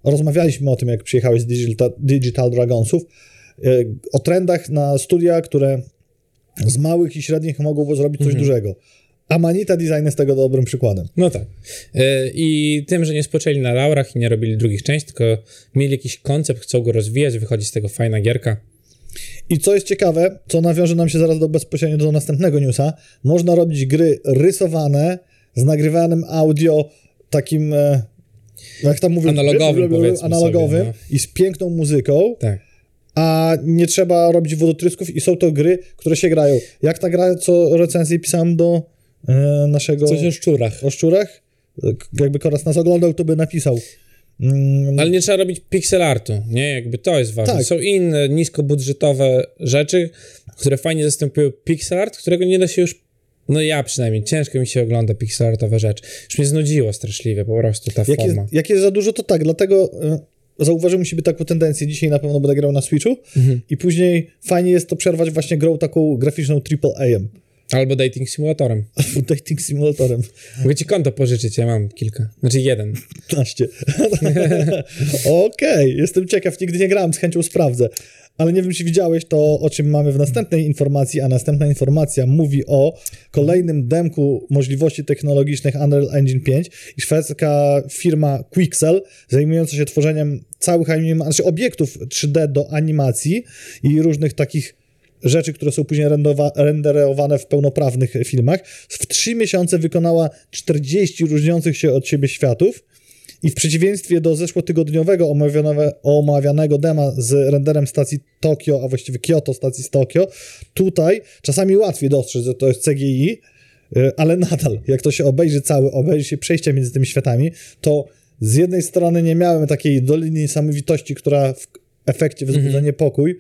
rozmawialiśmy o tym, jak przyjechałeś z Digital, Digital Dragonsów, e, o trendach na studia, które z małych i średnich mogą zrobić coś dużego. Amanita Design jest tego dobrym przykładem. No tak. Y, I tym, że nie spoczęli na laurach i nie robili drugich części, tylko mieli jakiś koncept, chcą go rozwijać, wychodzi z tego fajna gierka. I co jest ciekawe, co nawiąże nam się zaraz do bezpośrednio do następnego newsa, można robić gry rysowane z nagrywanym audio takim, e, jak tam mówię, Analogowym, powiedzmy analogowym sobie, i z piękną muzyką, Tak. a nie trzeba robić wodotrysków i są to gry, które się grają. Jak ta gra, co recenzję pisałem do e, naszego Coś o szczurach. o szczurach, jakby Koras nas oglądał, to by napisał Mm, Ale nie trzeba robić pixel artu, nie? Jakby to jest ważne. Tak. Są inne niskobudżetowe rzeczy, które fajnie zastępują pixel art, którego nie da się już, no ja przynajmniej, ciężko mi się ogląda pixel artowe rzeczy. Już mnie znudziło straszliwie po prostu ta jak, jest, forma. jak jest za dużo, to tak, dlatego y, zauważyłem u siebie taką tendencję. Dzisiaj na pewno będę grał na Switchu Mhm. i później fajnie jest to przerwać właśnie grą taką graficzną AAA-em. Albo dating simulatorem. Albo dating simulatorem. Mogę ci konto pożyczyć, ja mam kilka. Znaczy jeden. 15. Okej, jestem ciekaw, nigdy nie grałem, z chęcią sprawdzę. Ale nie wiem, czy widziałeś to, o czym mamy w następnej informacji, a następna informacja mówi o kolejnym demku możliwości technologicznych Unreal Engine 5 i szwedzka firma Quixel, zajmująca się tworzeniem całych anim- znaczy obiektów 3D do animacji i różnych takich rzeczy, które są później renderowane w pełnoprawnych filmach, w 3 miesiące wykonała 40 różniących się od siebie światów i w przeciwieństwie do zeszłotygodniowego omawianego, dema z renderem stacji Tokio, a właściwie Kyoto stacji z Tokio, tutaj czasami łatwiej dostrzec, że to jest CGI, y, ale nadal, jak to się obejrzy cały, obejrzy się przejście między tymi światami, to z jednej strony nie miałem takiej doliny niesamowitości, która w efekcie wzbudza niepokój,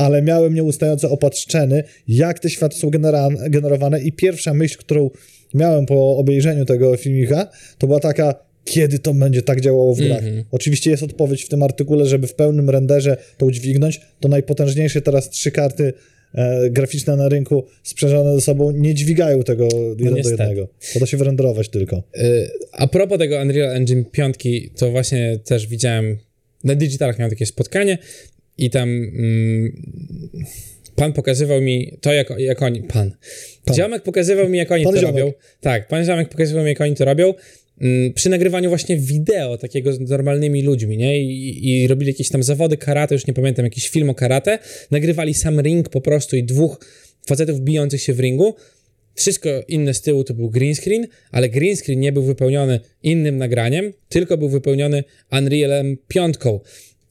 ale miałem nieustające opatrzczeny, jak te światy są genera- generowane i pierwsza myśl, którą miałem po obejrzeniu tego filmika, to była taka, kiedy to będzie tak działało w grach. Oczywiście jest odpowiedź w tym artykule, żeby w pełnym renderze to udźwignąć, to najpotężniejsze teraz trzy karty e, graficzne na rynku sprzężone ze sobą nie dźwigają tego jeden do niestety. jednego. To da się wyrenderować tylko. Y, A propos tego Unreal Engine 5, to właśnie też widziałem, na Digitalach miałem takie spotkanie i tam mm, pan pokazywał mi to, jak, jak oni, pan, Pan. ziomek pokazywał mi, jak oni Pan to ziomek. robią. Tak, pan ziomek pokazywał mi, jak oni to robią. mm, Przy nagrywaniu właśnie wideo takiego z normalnymi ludźmi, nie? I, I robili jakieś tam zawody karate, już nie pamiętam, jakiś film o karate. Nagrywali sam ring po prostu i dwóch facetów bijących się w ringu. Wszystko inne z tyłu to był green screen, ale green screen nie był wypełniony innym nagraniem, tylko był wypełniony Unrealem 5.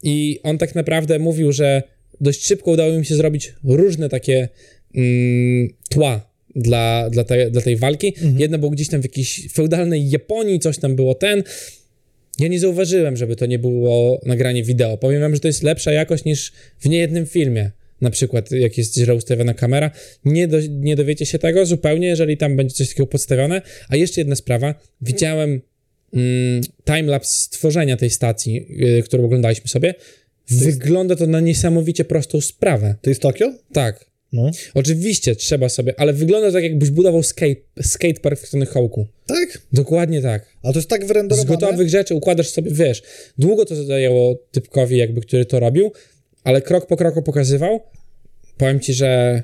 I on tak naprawdę mówił, że dość szybko udało im się zrobić różne takie mm, tła dla, dla, te, dla tej walki. Jedno było gdzieś tam w jakiejś feudalnej Japonii, coś tam było ten. Ja nie zauważyłem, żeby to nie było nagranie wideo. Powiem wam, że to jest lepsza jakość niż w niejednym filmie. Na przykład, jak jest źle ustawiona kamera. Nie, do, nie dowiecie się tego zupełnie, jeżeli tam będzie coś takiego podstawione. A jeszcze jedna sprawa. Widziałem timelapse stworzenia tej stacji, yy, którą oglądaliśmy sobie. Wygląda to na niesamowicie prostą sprawę. To jest Tokio? Tak. No. Oczywiście trzeba sobie, ale wygląda tak, jakbyś budował skate, skatepark w Tony Hawk'u. Tak? Dokładnie tak. A to jest tak Z wyrenderowane? gotowych rzeczy układasz sobie, wiesz, długo to zajęło typkowi, jakby, który to robił, ale krok po kroku pokazywał. Powiem ci, że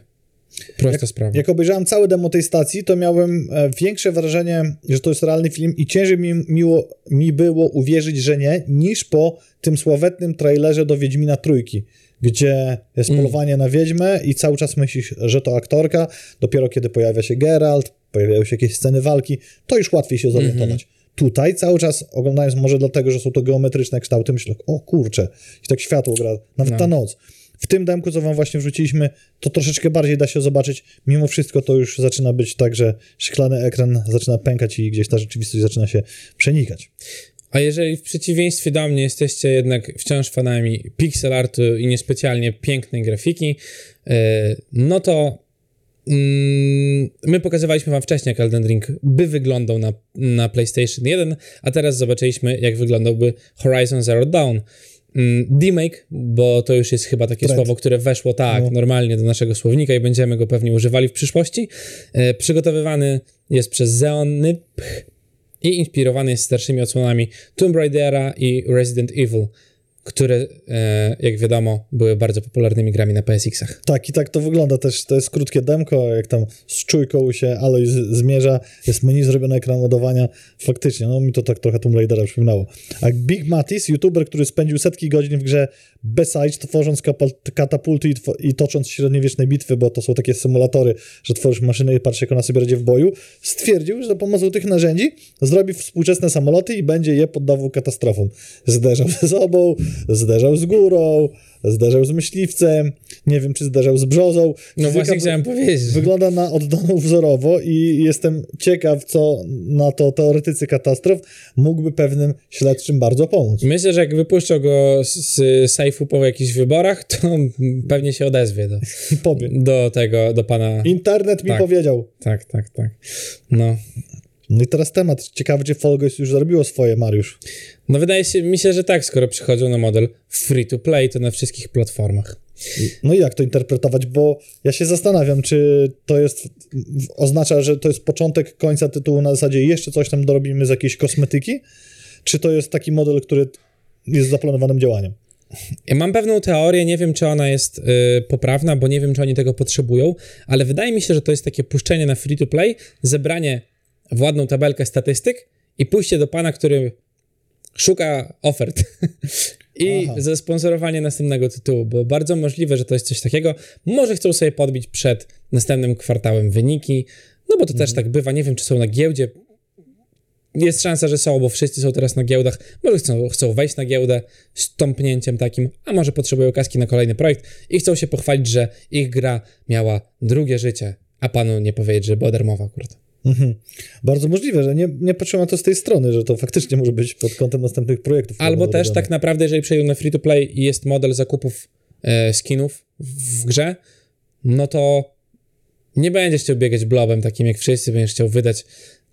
prosta sprawa. Jak obejrzałem całe demo tej stacji, to miałem e, większe wrażenie, że to jest realny film i ciężej mi, miło, mi było uwierzyć, że nie, niż po tym sławetnym trailerze do Wiedźmina Trójki, gdzie jest Mm. polowanie na Wiedźmę i cały czas myślisz, że to aktorka, dopiero kiedy pojawia się Geralt, pojawiają się jakieś sceny walki, to już łatwiej się zorientować. Mhm. Tutaj cały czas oglądając może dlatego, że są to geometryczne kształty, myślę, o kurczę, i tak światło gra, nawet No. ta noc. W tym demku, co wam właśnie wrzuciliśmy, to troszeczkę bardziej da się zobaczyć. Mimo wszystko to już zaczyna być tak, że szklany ekran zaczyna pękać i gdzieś ta rzeczywistość zaczyna się przenikać. A jeżeli w przeciwieństwie do mnie jesteście jednak wciąż fanami pixel artu i niespecjalnie pięknej grafiki, yy, no to mm, my pokazywaliśmy wam wcześniej, jak Elden Ring by wyglądał na, na PlayStation 1, a teraz zobaczyliśmy, jak wyglądałby Horizon Zero Dawn. Mm, Demake, bo to już jest chyba takie Trend. słowo, które weszło tak No. normalnie do naszego słownika i będziemy go pewnie używali w przyszłości. E, przygotowywany jest przez Zeonyp i inspirowany jest starszymi odsłonami Tomb Raidera i Resident Evil, które, e, jak wiadomo, były bardzo popularnymi grami na PSX-ach. Tak, i tak to wygląda też. To jest krótkie demko, jak tam z czujką się Aloy zmierza, jest menu zrobione ekran ładowania. Faktycznie, no mi to tak trochę Tomb Raidera przypominało. A Big Matis, youtuber, który spędził setki godzin w grze Beside, tworząc katapulty i, tw- i tocząc średniowieczne bitwy, bo to są takie symulatory, że tworzysz maszynę i patrzysz, jak ona sobie radzi w boju, stwierdził, że za pomocą tych narzędzi zrobi współczesne samoloty i będzie je poddawał katastrofom. Zderzał ze sobą, zderzał z górą, zderzał z myśliwcem, nie wiem, czy zderzał z brzozą. No właśnie chciałem powiedzieć. Wygląda na oddaną wzorowo i jestem ciekaw, co na to teoretycy katastrof mógłby pewnym śledczym bardzo pomóc. Myślę, że jak wypuszczą go z, sejfu po jakichś wyborach, to pewnie się odezwie do, do tego, do pana... Internet mi Tak. powiedział. Tak, tak, tak. No. No i teraz temat. Ciekawy, czy Fall Guys już zrobiło swoje, Mariusz. No wydaje się, mi się, że tak, skoro przychodzą na model free to play, to na wszystkich platformach. No i jak to interpretować? Bo ja się zastanawiam, czy to jest, oznacza, że to jest początek końca tytułu na zasadzie jeszcze coś tam dorobimy z jakiejś kosmetyki, czy to jest taki model, który jest zaplanowanym działaniem? Ja mam pewną teorię, nie wiem, czy ona jest y, poprawna, bo nie wiem, czy oni tego potrzebują, ale wydaje mi się, że to jest takie puszczenie na free to play, zebranie w ładną tabelkę statystyk i pójście do pana, który szuka ofert. I Aha. zasponsorowanie następnego tytułu, bo bardzo możliwe, że to jest coś takiego. Może chcą sobie podbić przed następnym kwartałem wyniki, no bo to też tak bywa. Nie wiem, czy są na giełdzie. Jest szansa, że są, bo wszyscy są teraz na giełdach. Może chcą, chcą wejść na giełdę z tąpnięciem takim, a może potrzebują kaski na kolejny projekt i chcą się pochwalić, że ich gra miała drugie życie, a panu nie powiedzieć, że była darmowa akurat. Mhm. Bardzo możliwe, że nie, nie patrzyłem na to z tej strony, że to faktycznie może być pod kątem następnych projektów. Albo też robione. tak naprawdę, jeżeli przejdą na free to play i jest model zakupów e, skinów w, grze, no to nie będziesz chciał biegać blobem takim jak wszyscy, będziesz chciał wydać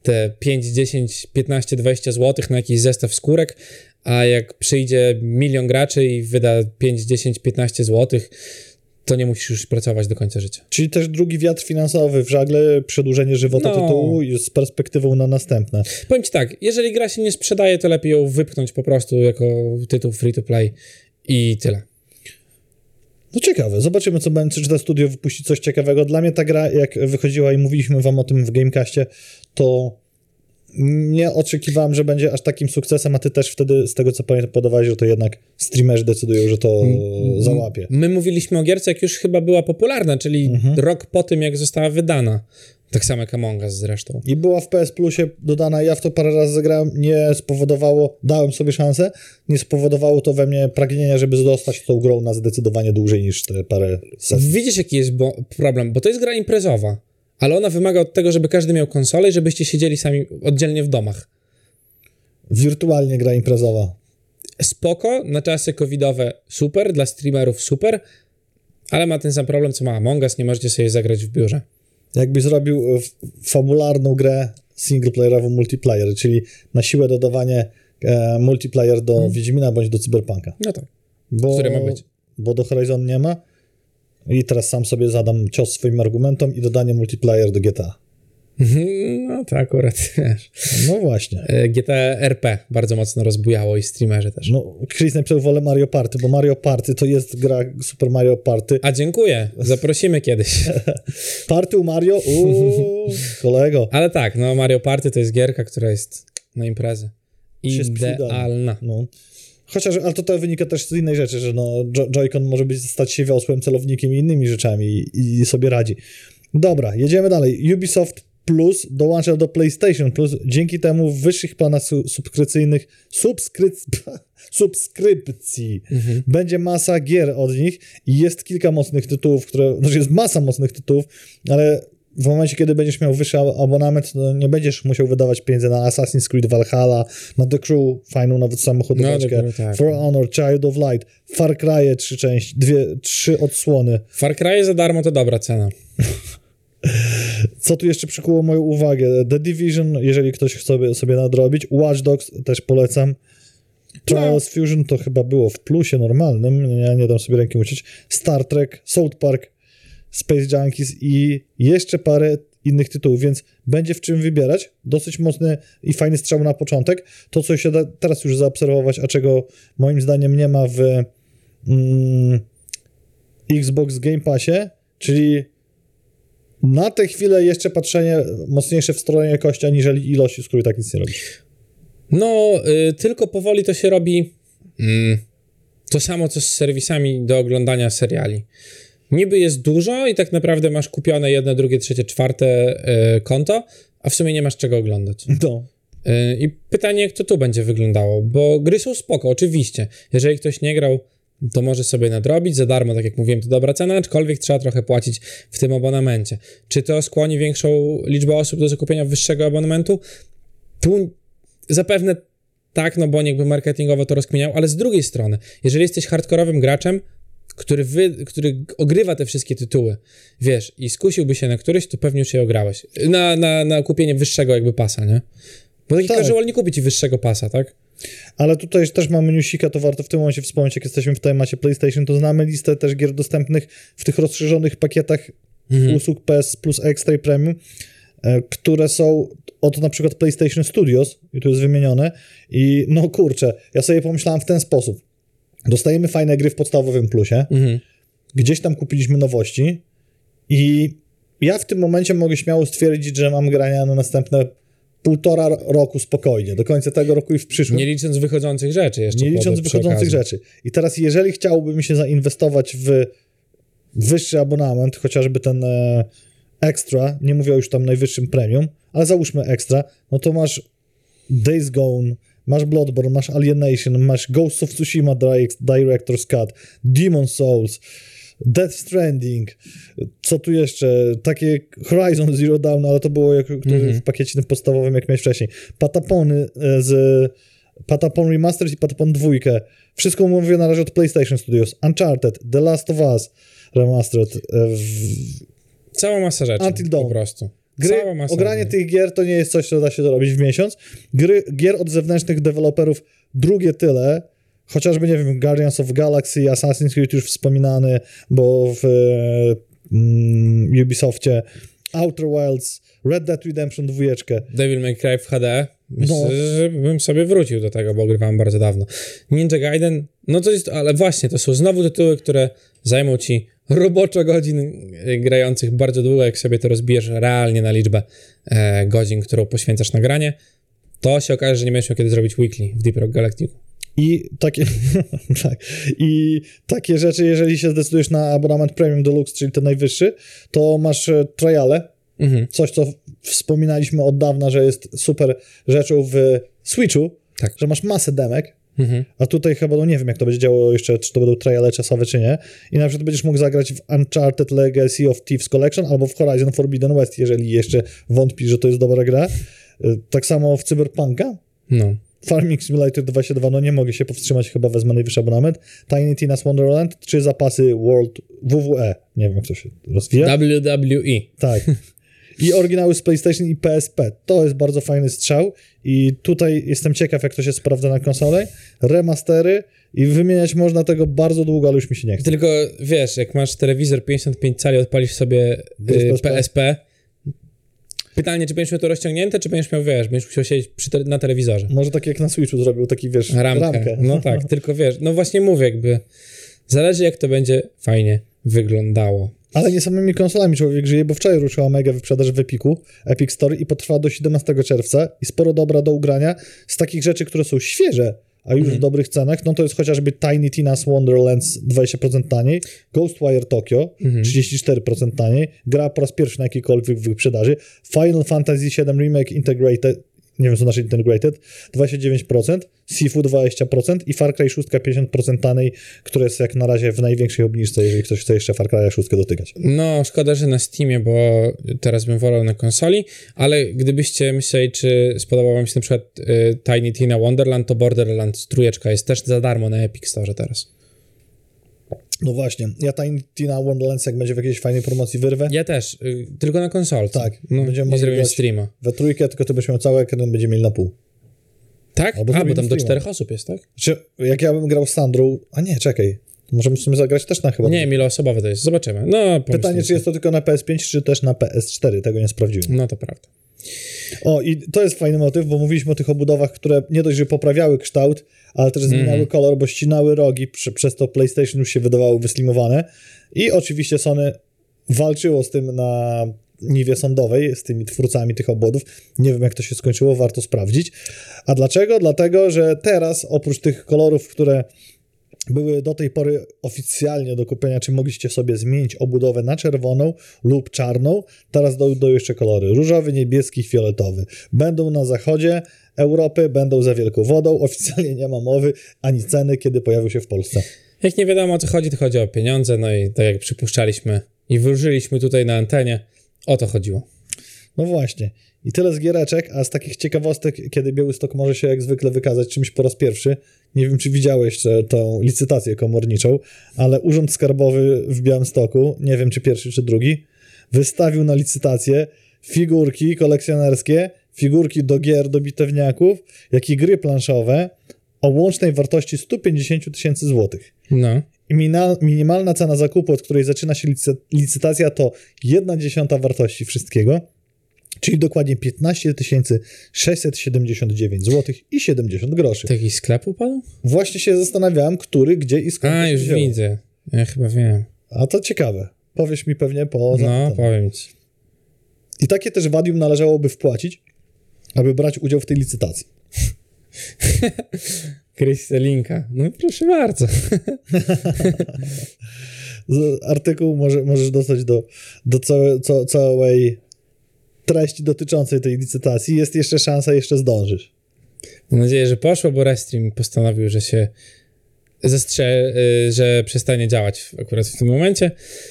te 5, 10, 15, 20 zł na jakiś zestaw skórek, a jak przyjdzie milion graczy i wyda 5, 10, 15 zł, to nie musisz już pracować do końca życia. Czyli też drugi wiatr finansowy w żagle, przedłużenie żywota No. tytułu z perspektywą na następne. Powiem ci tak, jeżeli gra się nie sprzedaje, to lepiej ją wypchnąć po prostu jako tytuł free to play i tyle. No ciekawe, zobaczymy co będzie, czy to studio wypuści coś ciekawego. Dla mnie ta gra, jak wychodziła i mówiliśmy wam o tym w Gamecastie, to nie oczekiwałem, że będzie aż takim sukcesem, a ty też wtedy, z tego co pamiętam, podawałeś, że to jednak streamerzy decydują, że to załapie. My mówiliśmy o gierce, jak już chyba była popularna, czyli Mhm. rok po tym, jak została wydana. Tak samo jak Among Us zresztą. I była w PS Plusie dodana, ja w to parę razy zagrałem, nie spowodowało, dałem sobie szansę, nie spowodowało to we mnie pragnienia, żeby zostać tą grą na zdecydowanie dłużej niż te parę sesji. Widzisz, jaki jest bo- problem, bo to jest gra imprezowa, ale ona wymaga od tego, żeby każdy miał konsolę i żebyście siedzieli sami oddzielnie w domach. Wirtualnie gra imprezowa. Spoko, na czasy covidowe super, dla streamerów super, ale ma ten sam problem, co ma Among Us, nie możecie sobie zagrać w biurze. Jakbyś zrobił e, fabularną grę singleplayerową multiplayer, czyli na siłę dodawanie e, multiplayer do Wiedźmina bądź do Cyberpunka. No tak. Bo, Które ma być? Bo do Horizon nie ma. I teraz sam sobie zadam cios swoim argumentom i dodanie multiplayer do GTA. No to akurat, wiesz. No właśnie. E, GTA RP bardzo mocno rozbujało i streamerzy też. No, Chris napisał wolę Mario Party, bo Mario Party to jest gra Super Mario Party. A dziękuję, zaprosimy kiedyś. Party u Mario? Uuu, kolego. Ale tak, no Mario Party to jest gierka, która jest na imprezy. Idealna. No. Chociaż, ale to, to wynika też z innej rzeczy, że no, Jo- Joy-Con może być, stać się wiosłem, celownikiem i innymi rzeczami i, i sobie radzi. Dobra, jedziemy dalej. Ubisoft Plus dołącza do PlayStation Plus. Dzięki temu w wyższych planach su- subskrypcyjnych subskryp... subskrypcji będzie masa gier od nich i jest kilka mocnych tytułów, które... Znaczy jest masa mocnych tytułów, ale w momencie, kiedy będziesz miał wyższy ab- abonament, to nie będziesz musiał wydawać pieniędzy na Assassin's Creed Valhalla, na The Crew, fajną nawet samochodóweczkę, No, tak. For Honor, Child of Light, Far Cry, trzy części, dwie, trzy odsłony. Far Cry za darmo to dobra cena. Co tu jeszcze przykuło moją uwagę? The Division, jeżeli ktoś chce sobie, nadrobić. Watch Dogs też polecam. Trials Fusion to chyba było w plusie normalnym, ja nie dam sobie ręki uciec. Star Trek, South Park, Space Junkies i jeszcze parę innych tytułów, więc będzie w czym wybierać. Dosyć mocny i fajny strzał na początek. To, co się da teraz już zaobserwować, a czego moim zdaniem nie ma w mm, Xbox Game Passie, czyli na tę chwilę jeszcze patrzenie mocniejsze w stronę jakości, aniżeli ilości, z której tak nic nie robi. No, y, tylko powoli to się robi mm, to samo, co z serwisami do oglądania seriali. Niby jest dużo i tak naprawdę masz kupione jedno, drugie, trzecie, czwarte y, konto, a w sumie nie masz czego oglądać. No. Yy, I pytanie, jak to tu będzie wyglądało, bo gry są spoko, oczywiście. Jeżeli ktoś nie grał, to może sobie nadrobić za darmo, tak jak mówiłem, to dobra cena, aczkolwiek trzeba trochę płacić w tym abonamencie. Czy to skłoni większą liczbę osób do zakupienia wyższego abonamentu? Tu zapewne tak, no bo jakby marketingowo to rozkminiał, ale z drugiej strony, jeżeli jesteś hardkorowym graczem, który, wy, który ogrywa te wszystkie tytuły, wiesz, i skusiłby się na któryś, to pewnie już je ograłeś. Na, na, na kupienie wyższego jakby pasa, nie? Bo taki Tak. casual nie kupi ci wyższego pasa, tak? Ale tutaj też mamy newsika, to warto w tym momencie wspomnieć, jak jesteśmy w temacie PlayStation, to znamy listę też gier dostępnych w tych rozszerzonych pakietach usług PS Plus Extra i Premium, e, które są od na przykład PlayStation Studios, i tu jest wymienione, i no kurczę, ja sobie pomyślałem w ten sposób. Dostajemy fajne gry w podstawowym plusie, Mhm. gdzieś tam kupiliśmy nowości i ja w tym momencie mogę śmiało stwierdzić, że mam grania na następne półtora roku spokojnie, do końca tego roku i w przyszłym. Nie licząc wychodzących rzeczy jeszcze. Nie licząc wychodzących rzeczy. I teraz, jeżeli chciałbym się zainwestować w wyższy abonament, chociażby ten e, extra, nie mówię już tam najwyższym premium, ale załóżmy extra, no to masz Days Gone, masz Bloodborne, masz Alienation, masz Ghost of Tsushima Direct- Director's Cut, Demon Souls, Death Stranding, co tu jeszcze? Takie Horizon Zero Dawn, ale to było jak, Mhm. w pakiecie tym podstawowym, jak miałeś wcześniej. Patapony e, z Patapon Remastered i Patapon 2. Wszystko mówię na razie od PlayStation Studios. Uncharted, The Last of Us Remastered. e, w- Cała masa rzeczy. Until Dawn. Po prostu. Gry, ogranie tych gier to nie jest coś, co da się zrobić w miesiąc. Gry, gier od zewnętrznych deweloperów drugie tyle, chociażby, nie wiem, Guardians of Galaxy, Assassin's Creed już wspominany, bo w e, mm, Ubisoftie, Outer Wilds, Red Dead Redemption 2. Devil May Cry w HD. Myślę, No. że bym sobie wrócił do tego, bo grywałem bardzo dawno. Ninja Gaiden, no to jest, ale właśnie, to są znowu tytuły, które zajmą ci roboczo godzin grających bardzo długo, jak sobie to rozbijesz realnie na liczbę e, godzin, którą poświęcasz na granie, to się okaże, że nie będziesz miał kiedy zrobić weekly w Deep Rock Galactic. I takie, tak, I takie rzeczy, jeżeli się zdecydujesz na abonament Premium Deluxe, czyli ten najwyższy, to masz e, triale, Mhm. coś, co wspominaliśmy od dawna, że jest super rzeczą w Switchu, Tak. że masz masę demek, Mhm. a tutaj chyba, no nie wiem, jak to będzie działało jeszcze, czy to będą triale czasowe, czy nie. I na przykład będziesz mógł zagrać w Uncharted Legacy of Thieves Collection albo w Horizon Forbidden West, jeżeli jeszcze wątpisz, że to jest dobra gra. E, Tak samo w Cyberpunka, No. Farming Simulator 22, no nie mogę się powstrzymać, chyba wezmę najwyższy abonament. Tiny Tina's Wonderland, czy zapasy World WWE, nie wiem jak to się rozwija. WWE. Tak. I oryginały z PlayStation i PSP. To jest bardzo fajny strzał i tutaj jestem ciekaw, jak to się sprawdza na konsolę. Remastery i wymieniać można tego bardzo długo, ale już mi się nie chce. Tylko wiesz, jak masz telewizor 55 cali, odpalisz sobie y, PSP. Pytanie, czy będziesz miał to rozciągnięte, czy będziesz miał, wiesz, będziesz musiał siedzieć przy te, na telewizorze. Może tak jak na Switchu zrobił, taki wiesz, Ramkę. ramkę. No tak, tylko wiesz, no właśnie mówię, jakby zależy jak to będzie fajnie wyglądało. Ale nie samymi konsolami człowiek żyje, bo wczoraj ruszyła mega wyprzedaż w Epiku, Epic Store i potrwa do 17 czerwca i sporo dobra do ugrania z takich rzeczy, które są świeże, a już w dobrych cenach, no to jest chociażby Tiny Tina's Wonderlands 20% taniej, Ghostwire Tokyo 34% taniej, gra po raz pierwszy na jakiejkolwiek wyprzedaży, Final Fantasy VII Remake Integrated, nie wiem co znaczy Integrated, 29%, Sifu 20% i Far Cry 6 50% taniej, które jest jak na razie w największej obniżce, jeżeli ktoś chce jeszcze Far Cry 6 dotykać. No, szkoda, że na Steamie, bo teraz bym wolał na konsoli, ale gdybyście myśleli, czy spodobał wam się na przykład y, Tiny Tina Wonderland, to Borderlands trójeczka jest też za darmo na Epic Store teraz. No właśnie, ja Tiny Tina Wonderlands jak będzie w jakiejś fajnej promocji wyrwę, Ja też, y, tylko na konsolce. Tak, no, będziemy nie mogli zrobimy streama. we trójkę, tylko ty byś miał cały ekran, będzie mieli na pół. Tak? Albo A, bo tam do czterech osób jest, tak? Czy jak ja bym grał z Sandrą, a nie, czekaj, możemy w sumie zagrać też na chyba. Nie, iloosobowe to jest. Zobaczymy. No, Pytanie, czy jest to tylko na PS5, czy też na PS4, tego nie sprawdziłem. No to prawda. O, i to jest fajny motyw, bo mówiliśmy o tych obudowach, które nie dość, że poprawiały kształt, ale też zmieniały Mhm. kolor, bo ścinały rogi, prze, przez to PlayStation już się wydawało wyslimowane. I oczywiście Sony walczyło z tym na niwie sądowej, z tymi twórcami tych obwodów. Nie wiem, jak to się skończyło, warto sprawdzić. A dlaczego? Dlatego, że teraz oprócz tych kolorów, które były do tej pory oficjalnie do kupienia, czy mogliście sobie zmienić obudowę na czerwoną lub czarną. Teraz dojdą jeszcze kolory różowy, niebieski, fioletowy. Będą na zachodzie Europy, będą za wielką wodą. Oficjalnie nie ma mowy ani ceny, kiedy pojawią się w Polsce. Jak nie wiadomo o co chodzi, to chodzi o pieniądze, no i tak jak przypuszczaliśmy i wróżyliśmy tutaj na antenie, o to chodziło. No właśnie. I tyle z giereczek, a z takich ciekawostek, kiedy Białystok może się jak zwykle wykazać czymś po raz pierwszy. Nie wiem, czy widziałeś tę licytację komorniczą, ale Urząd Skarbowy w Białymstoku, nie wiem, czy pierwszy, czy drugi, wystawił na licytację figurki kolekcjonerskie, figurki do gier, do bitewniaków, jak i gry planszowe o łącznej wartości 150 tysięcy złotych. No. Minimalna cena zakupu, od której zaczyna się licytacja, to 1 dziesiąta wartości wszystkiego, czyli dokładnie 15 679 zł i 70 groszy. To jakiś sklep upadł? Właśnie się zastanawiałem, który, gdzie i skąd. A, już widzę. Ja chyba wiem. A to ciekawe. Powiesz mi pewnie po No, powiem ci. I takie też wadium należałoby wpłacić, aby brać udział w tej licytacji. Krystelinka. No proszę bardzo. Artykuł może, możesz dostać do, do całe, całej treści dotyczącej tej licytacji. Jest jeszcze szansa, jeszcze zdążysz. Mam nadzieję, że poszło, bo Restream postanowił, że się zestrze, y, że przestanie działać akurat w tym momencie.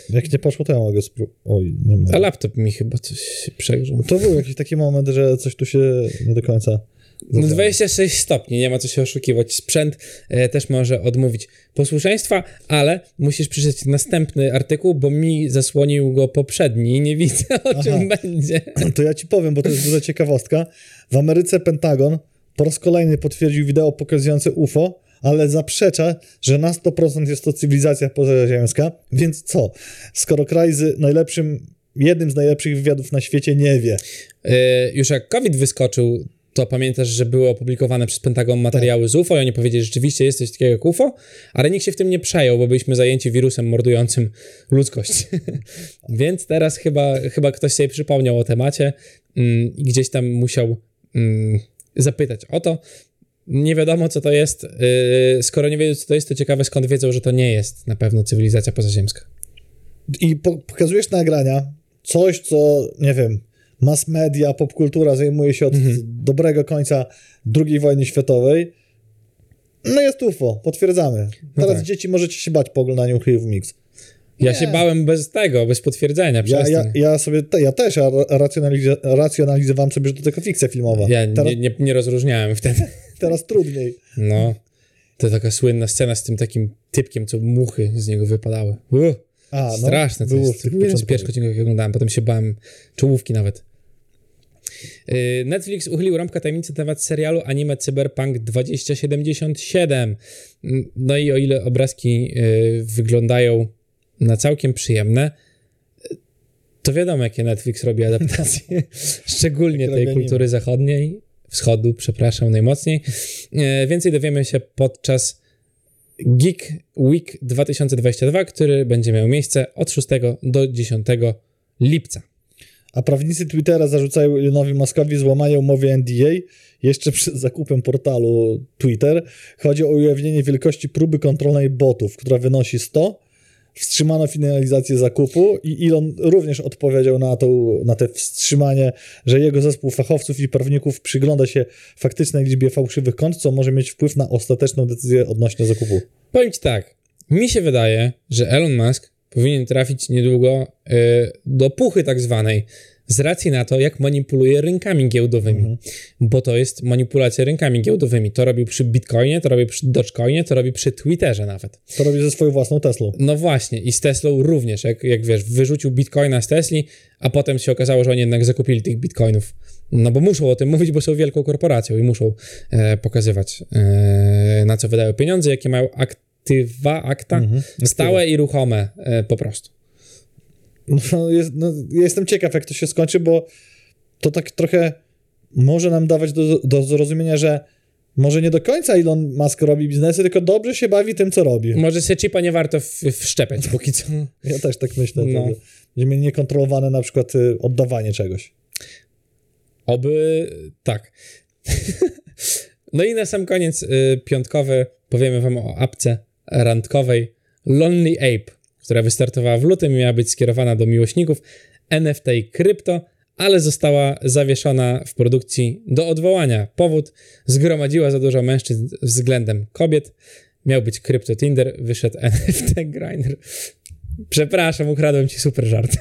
Jak nie poszło, to ja mogę spróbować. Oj, nie mogę. A laptop mi chyba coś przegrzał. To był jakiś taki moment, że coś tu się nie do końca no 26 stopni, nie ma co się oszukiwać. Sprzęt e, też może odmówić posłuszeństwa, ale musisz przeczytać następny artykuł, bo mi zasłonił go poprzedni i nie widzę o czym będzie. To ja ci powiem, bo to jest duża ciekawostka. W Ameryce Pentagon po raz kolejny potwierdził wideo pokazujące UFO, ale zaprzecza, że na 100% jest to cywilizacja pozaziemska. Więc co? Skoro kraj z najlepszym, jednym z najlepszych wywiadów na świecie nie wie. Yy, już jak COVID wyskoczył, to pamiętasz, że były opublikowane przez Pentagon materiały tak. z UFO i oni powiedzieli, że rzeczywiście jest coś takiego jak UFO, ale nikt się w tym nie przejął, bo byliśmy zajęci wirusem mordującym ludzkość. Więc teraz chyba, chyba ktoś sobie przypomniał o temacie mm, i gdzieś tam musiał mm, zapytać o to. Nie wiadomo, co to jest. Yy, skoro nie wiedzą, co to jest, to ciekawe, skąd wiedzą, że to nie jest na pewno cywilizacja pozaziemska. I po pokazujesz nagrania, coś, co, nie wiem, mass media, popkultura zajmuje się od mhm. dobrego końca II wojny światowej. No jest UFO, potwierdzamy. No Teraz no tak. dzieci możecie się bać po oglądaniu Chyjów Mix. Ja nie. się bałem bez tego, bez potwierdzenia. Ja, ja, ja, sobie, te, ja też racjonaliz racjonalizowałem sobie, że to tylko fikcja filmowa. Ja teraz, nie, nie, nie rozróżniałem wtedy. Teraz trudniej. No. To taka słynna scena z tym takim typkiem, co muchy z niego wypadały. Uh, A, no, straszne to jest. Pierwszych odcinków, jak oglądałem, potem się bałem czołówki nawet. Y, Netflix uchylił rąbkę tajemnicy na temat serialu anime Cyberpunk 2077. Mm, no i o ile obrazki y, wyglądają na całkiem przyjemne, to wiadomo, jakie Netflix robi adaptacje, szczególnie tej kultury zachodniej, wschodu, przepraszam, najmocniej. Y, więcej dowiemy się podczas Geek Week 2022, który będzie miał miejsce od 6 do 10 lipca a prawnicy Twittera zarzucają Elonowi Muskowi złamanie umowy NDA jeszcze przed zakupem portalu Twitter. Chodzi o ujawnienie wielkości próby kontrolnej botów, która wynosi 100. Wstrzymano finalizację zakupu i Elon również odpowiedział na, to, na te wstrzymanie, że jego zespół fachowców i prawników przygląda się faktycznej liczbie fałszywych kont, co może mieć wpływ na ostateczną decyzję odnośnie zakupu. Powiem ci tak, mi się wydaje, że Elon Musk powinien trafić niedługo y, do puchy tak zwanej, z racji na to, jak manipuluje rynkami giełdowymi, mhm. bo to jest manipulacja rynkami giełdowymi. To robił przy Bitcoinie, to robi przy Dogecoinie, to robi przy Twitterze nawet. To robi ze swoją własną Teslą. No właśnie i z Teslą również, jak, jak wiesz, wyrzucił Bitcoina z Tesli, a potem się okazało, że oni jednak zakupili tych Bitcoinów. No bo muszą o tym mówić, bo są wielką korporacją i muszą e, pokazywać, e, na co wydają pieniądze, jakie mają aktywa, akta, mhm, stałe i ruchome e, po prostu. No, jest, no, jestem ciekaw, jak to się skończy, bo to tak trochę może nam dawać do, do zrozumienia, że może nie do końca Elon Musk robi biznesy, tylko dobrze się bawi tym, co robi. Może się chipa nie warto w, wszczepiać póki co. Ja też tak myślę. No. Że będzie mieli niekontrolowane na przykład y, oddawanie czegoś. Oby tak. no i na sam koniec y, piątkowy powiemy wam o apce randkowej Lonely Ape, która wystartowała w lutym i miała być skierowana do miłośników NFT i krypto, ale została zawieszona w produkcji do odwołania. Powód zgromadziła za dużo mężczyzn względem kobiet. Miał być krypto Tinder, wyszedł NFT Grindr. Przepraszam, ukradłem ci super żart.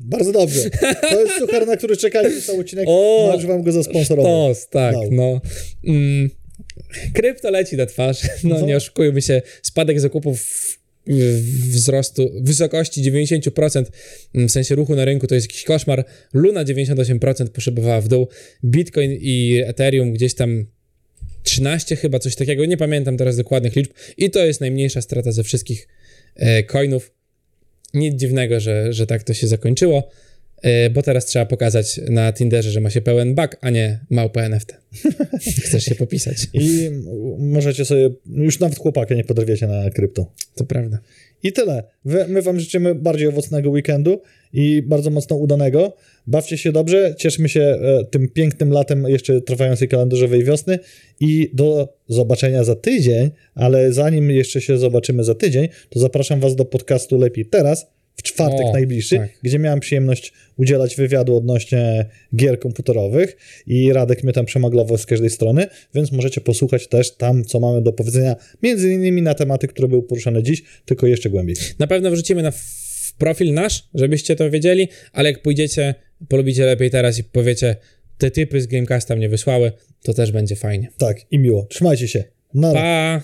Bardzo dobrze. To jest suchar, na który czekaliśmy cały odcinek. O, Możesz wam go zasponsorować. Sztos, tak, no. Mm, krypto leci na twarz, no No. nie oszukujmy się, spadek zakupów w- wzrostu wysokości 90% w sensie ruchu na rynku to jest jakiś koszmar. Luna 98% poszybowała w dół. Bitcoin i Ethereum gdzieś tam 13 chyba, coś takiego, nie pamiętam teraz dokładnych liczb i to jest najmniejsza strata ze wszystkich e, coinów. Nic dziwnego, że, że tak to się zakończyło, bo teraz trzeba pokazać na Tinderze, że ma się pełen bug, a nie małpę NFT. Chcesz się popisać. I możecie sobie, już nawet chłopaka nie podrwiecie na krypto. To prawda. I tyle. Wy, my wam życzymy bardziej owocnego weekendu i bardzo mocno udanego. Bawcie się dobrze, cieszmy się e, tym pięknym latem jeszcze trwającej kalendarzowej wiosny i do zobaczenia za tydzień, ale zanim jeszcze się zobaczymy za tydzień, to zapraszam was do podcastu Lepiej Teraz, w czwartek O, najbliższy, tak. gdzie miałem przyjemność udzielać wywiadu odnośnie gier komputerowych i Radek mnie tam przemaglował z każdej strony, więc możecie posłuchać też tam, co mamy do powiedzenia, między innymi na tematy, które były poruszane dziś, tylko jeszcze głębiej. Na pewno wrzucimy na profil nasz, żebyście to wiedzieli, ale jak pójdziecie, polubicie lepiej teraz i powiecie, te typy z Gamecasta mnie wysłały, to też będzie fajnie. Tak, i miło. Trzymajcie się. Na Pa!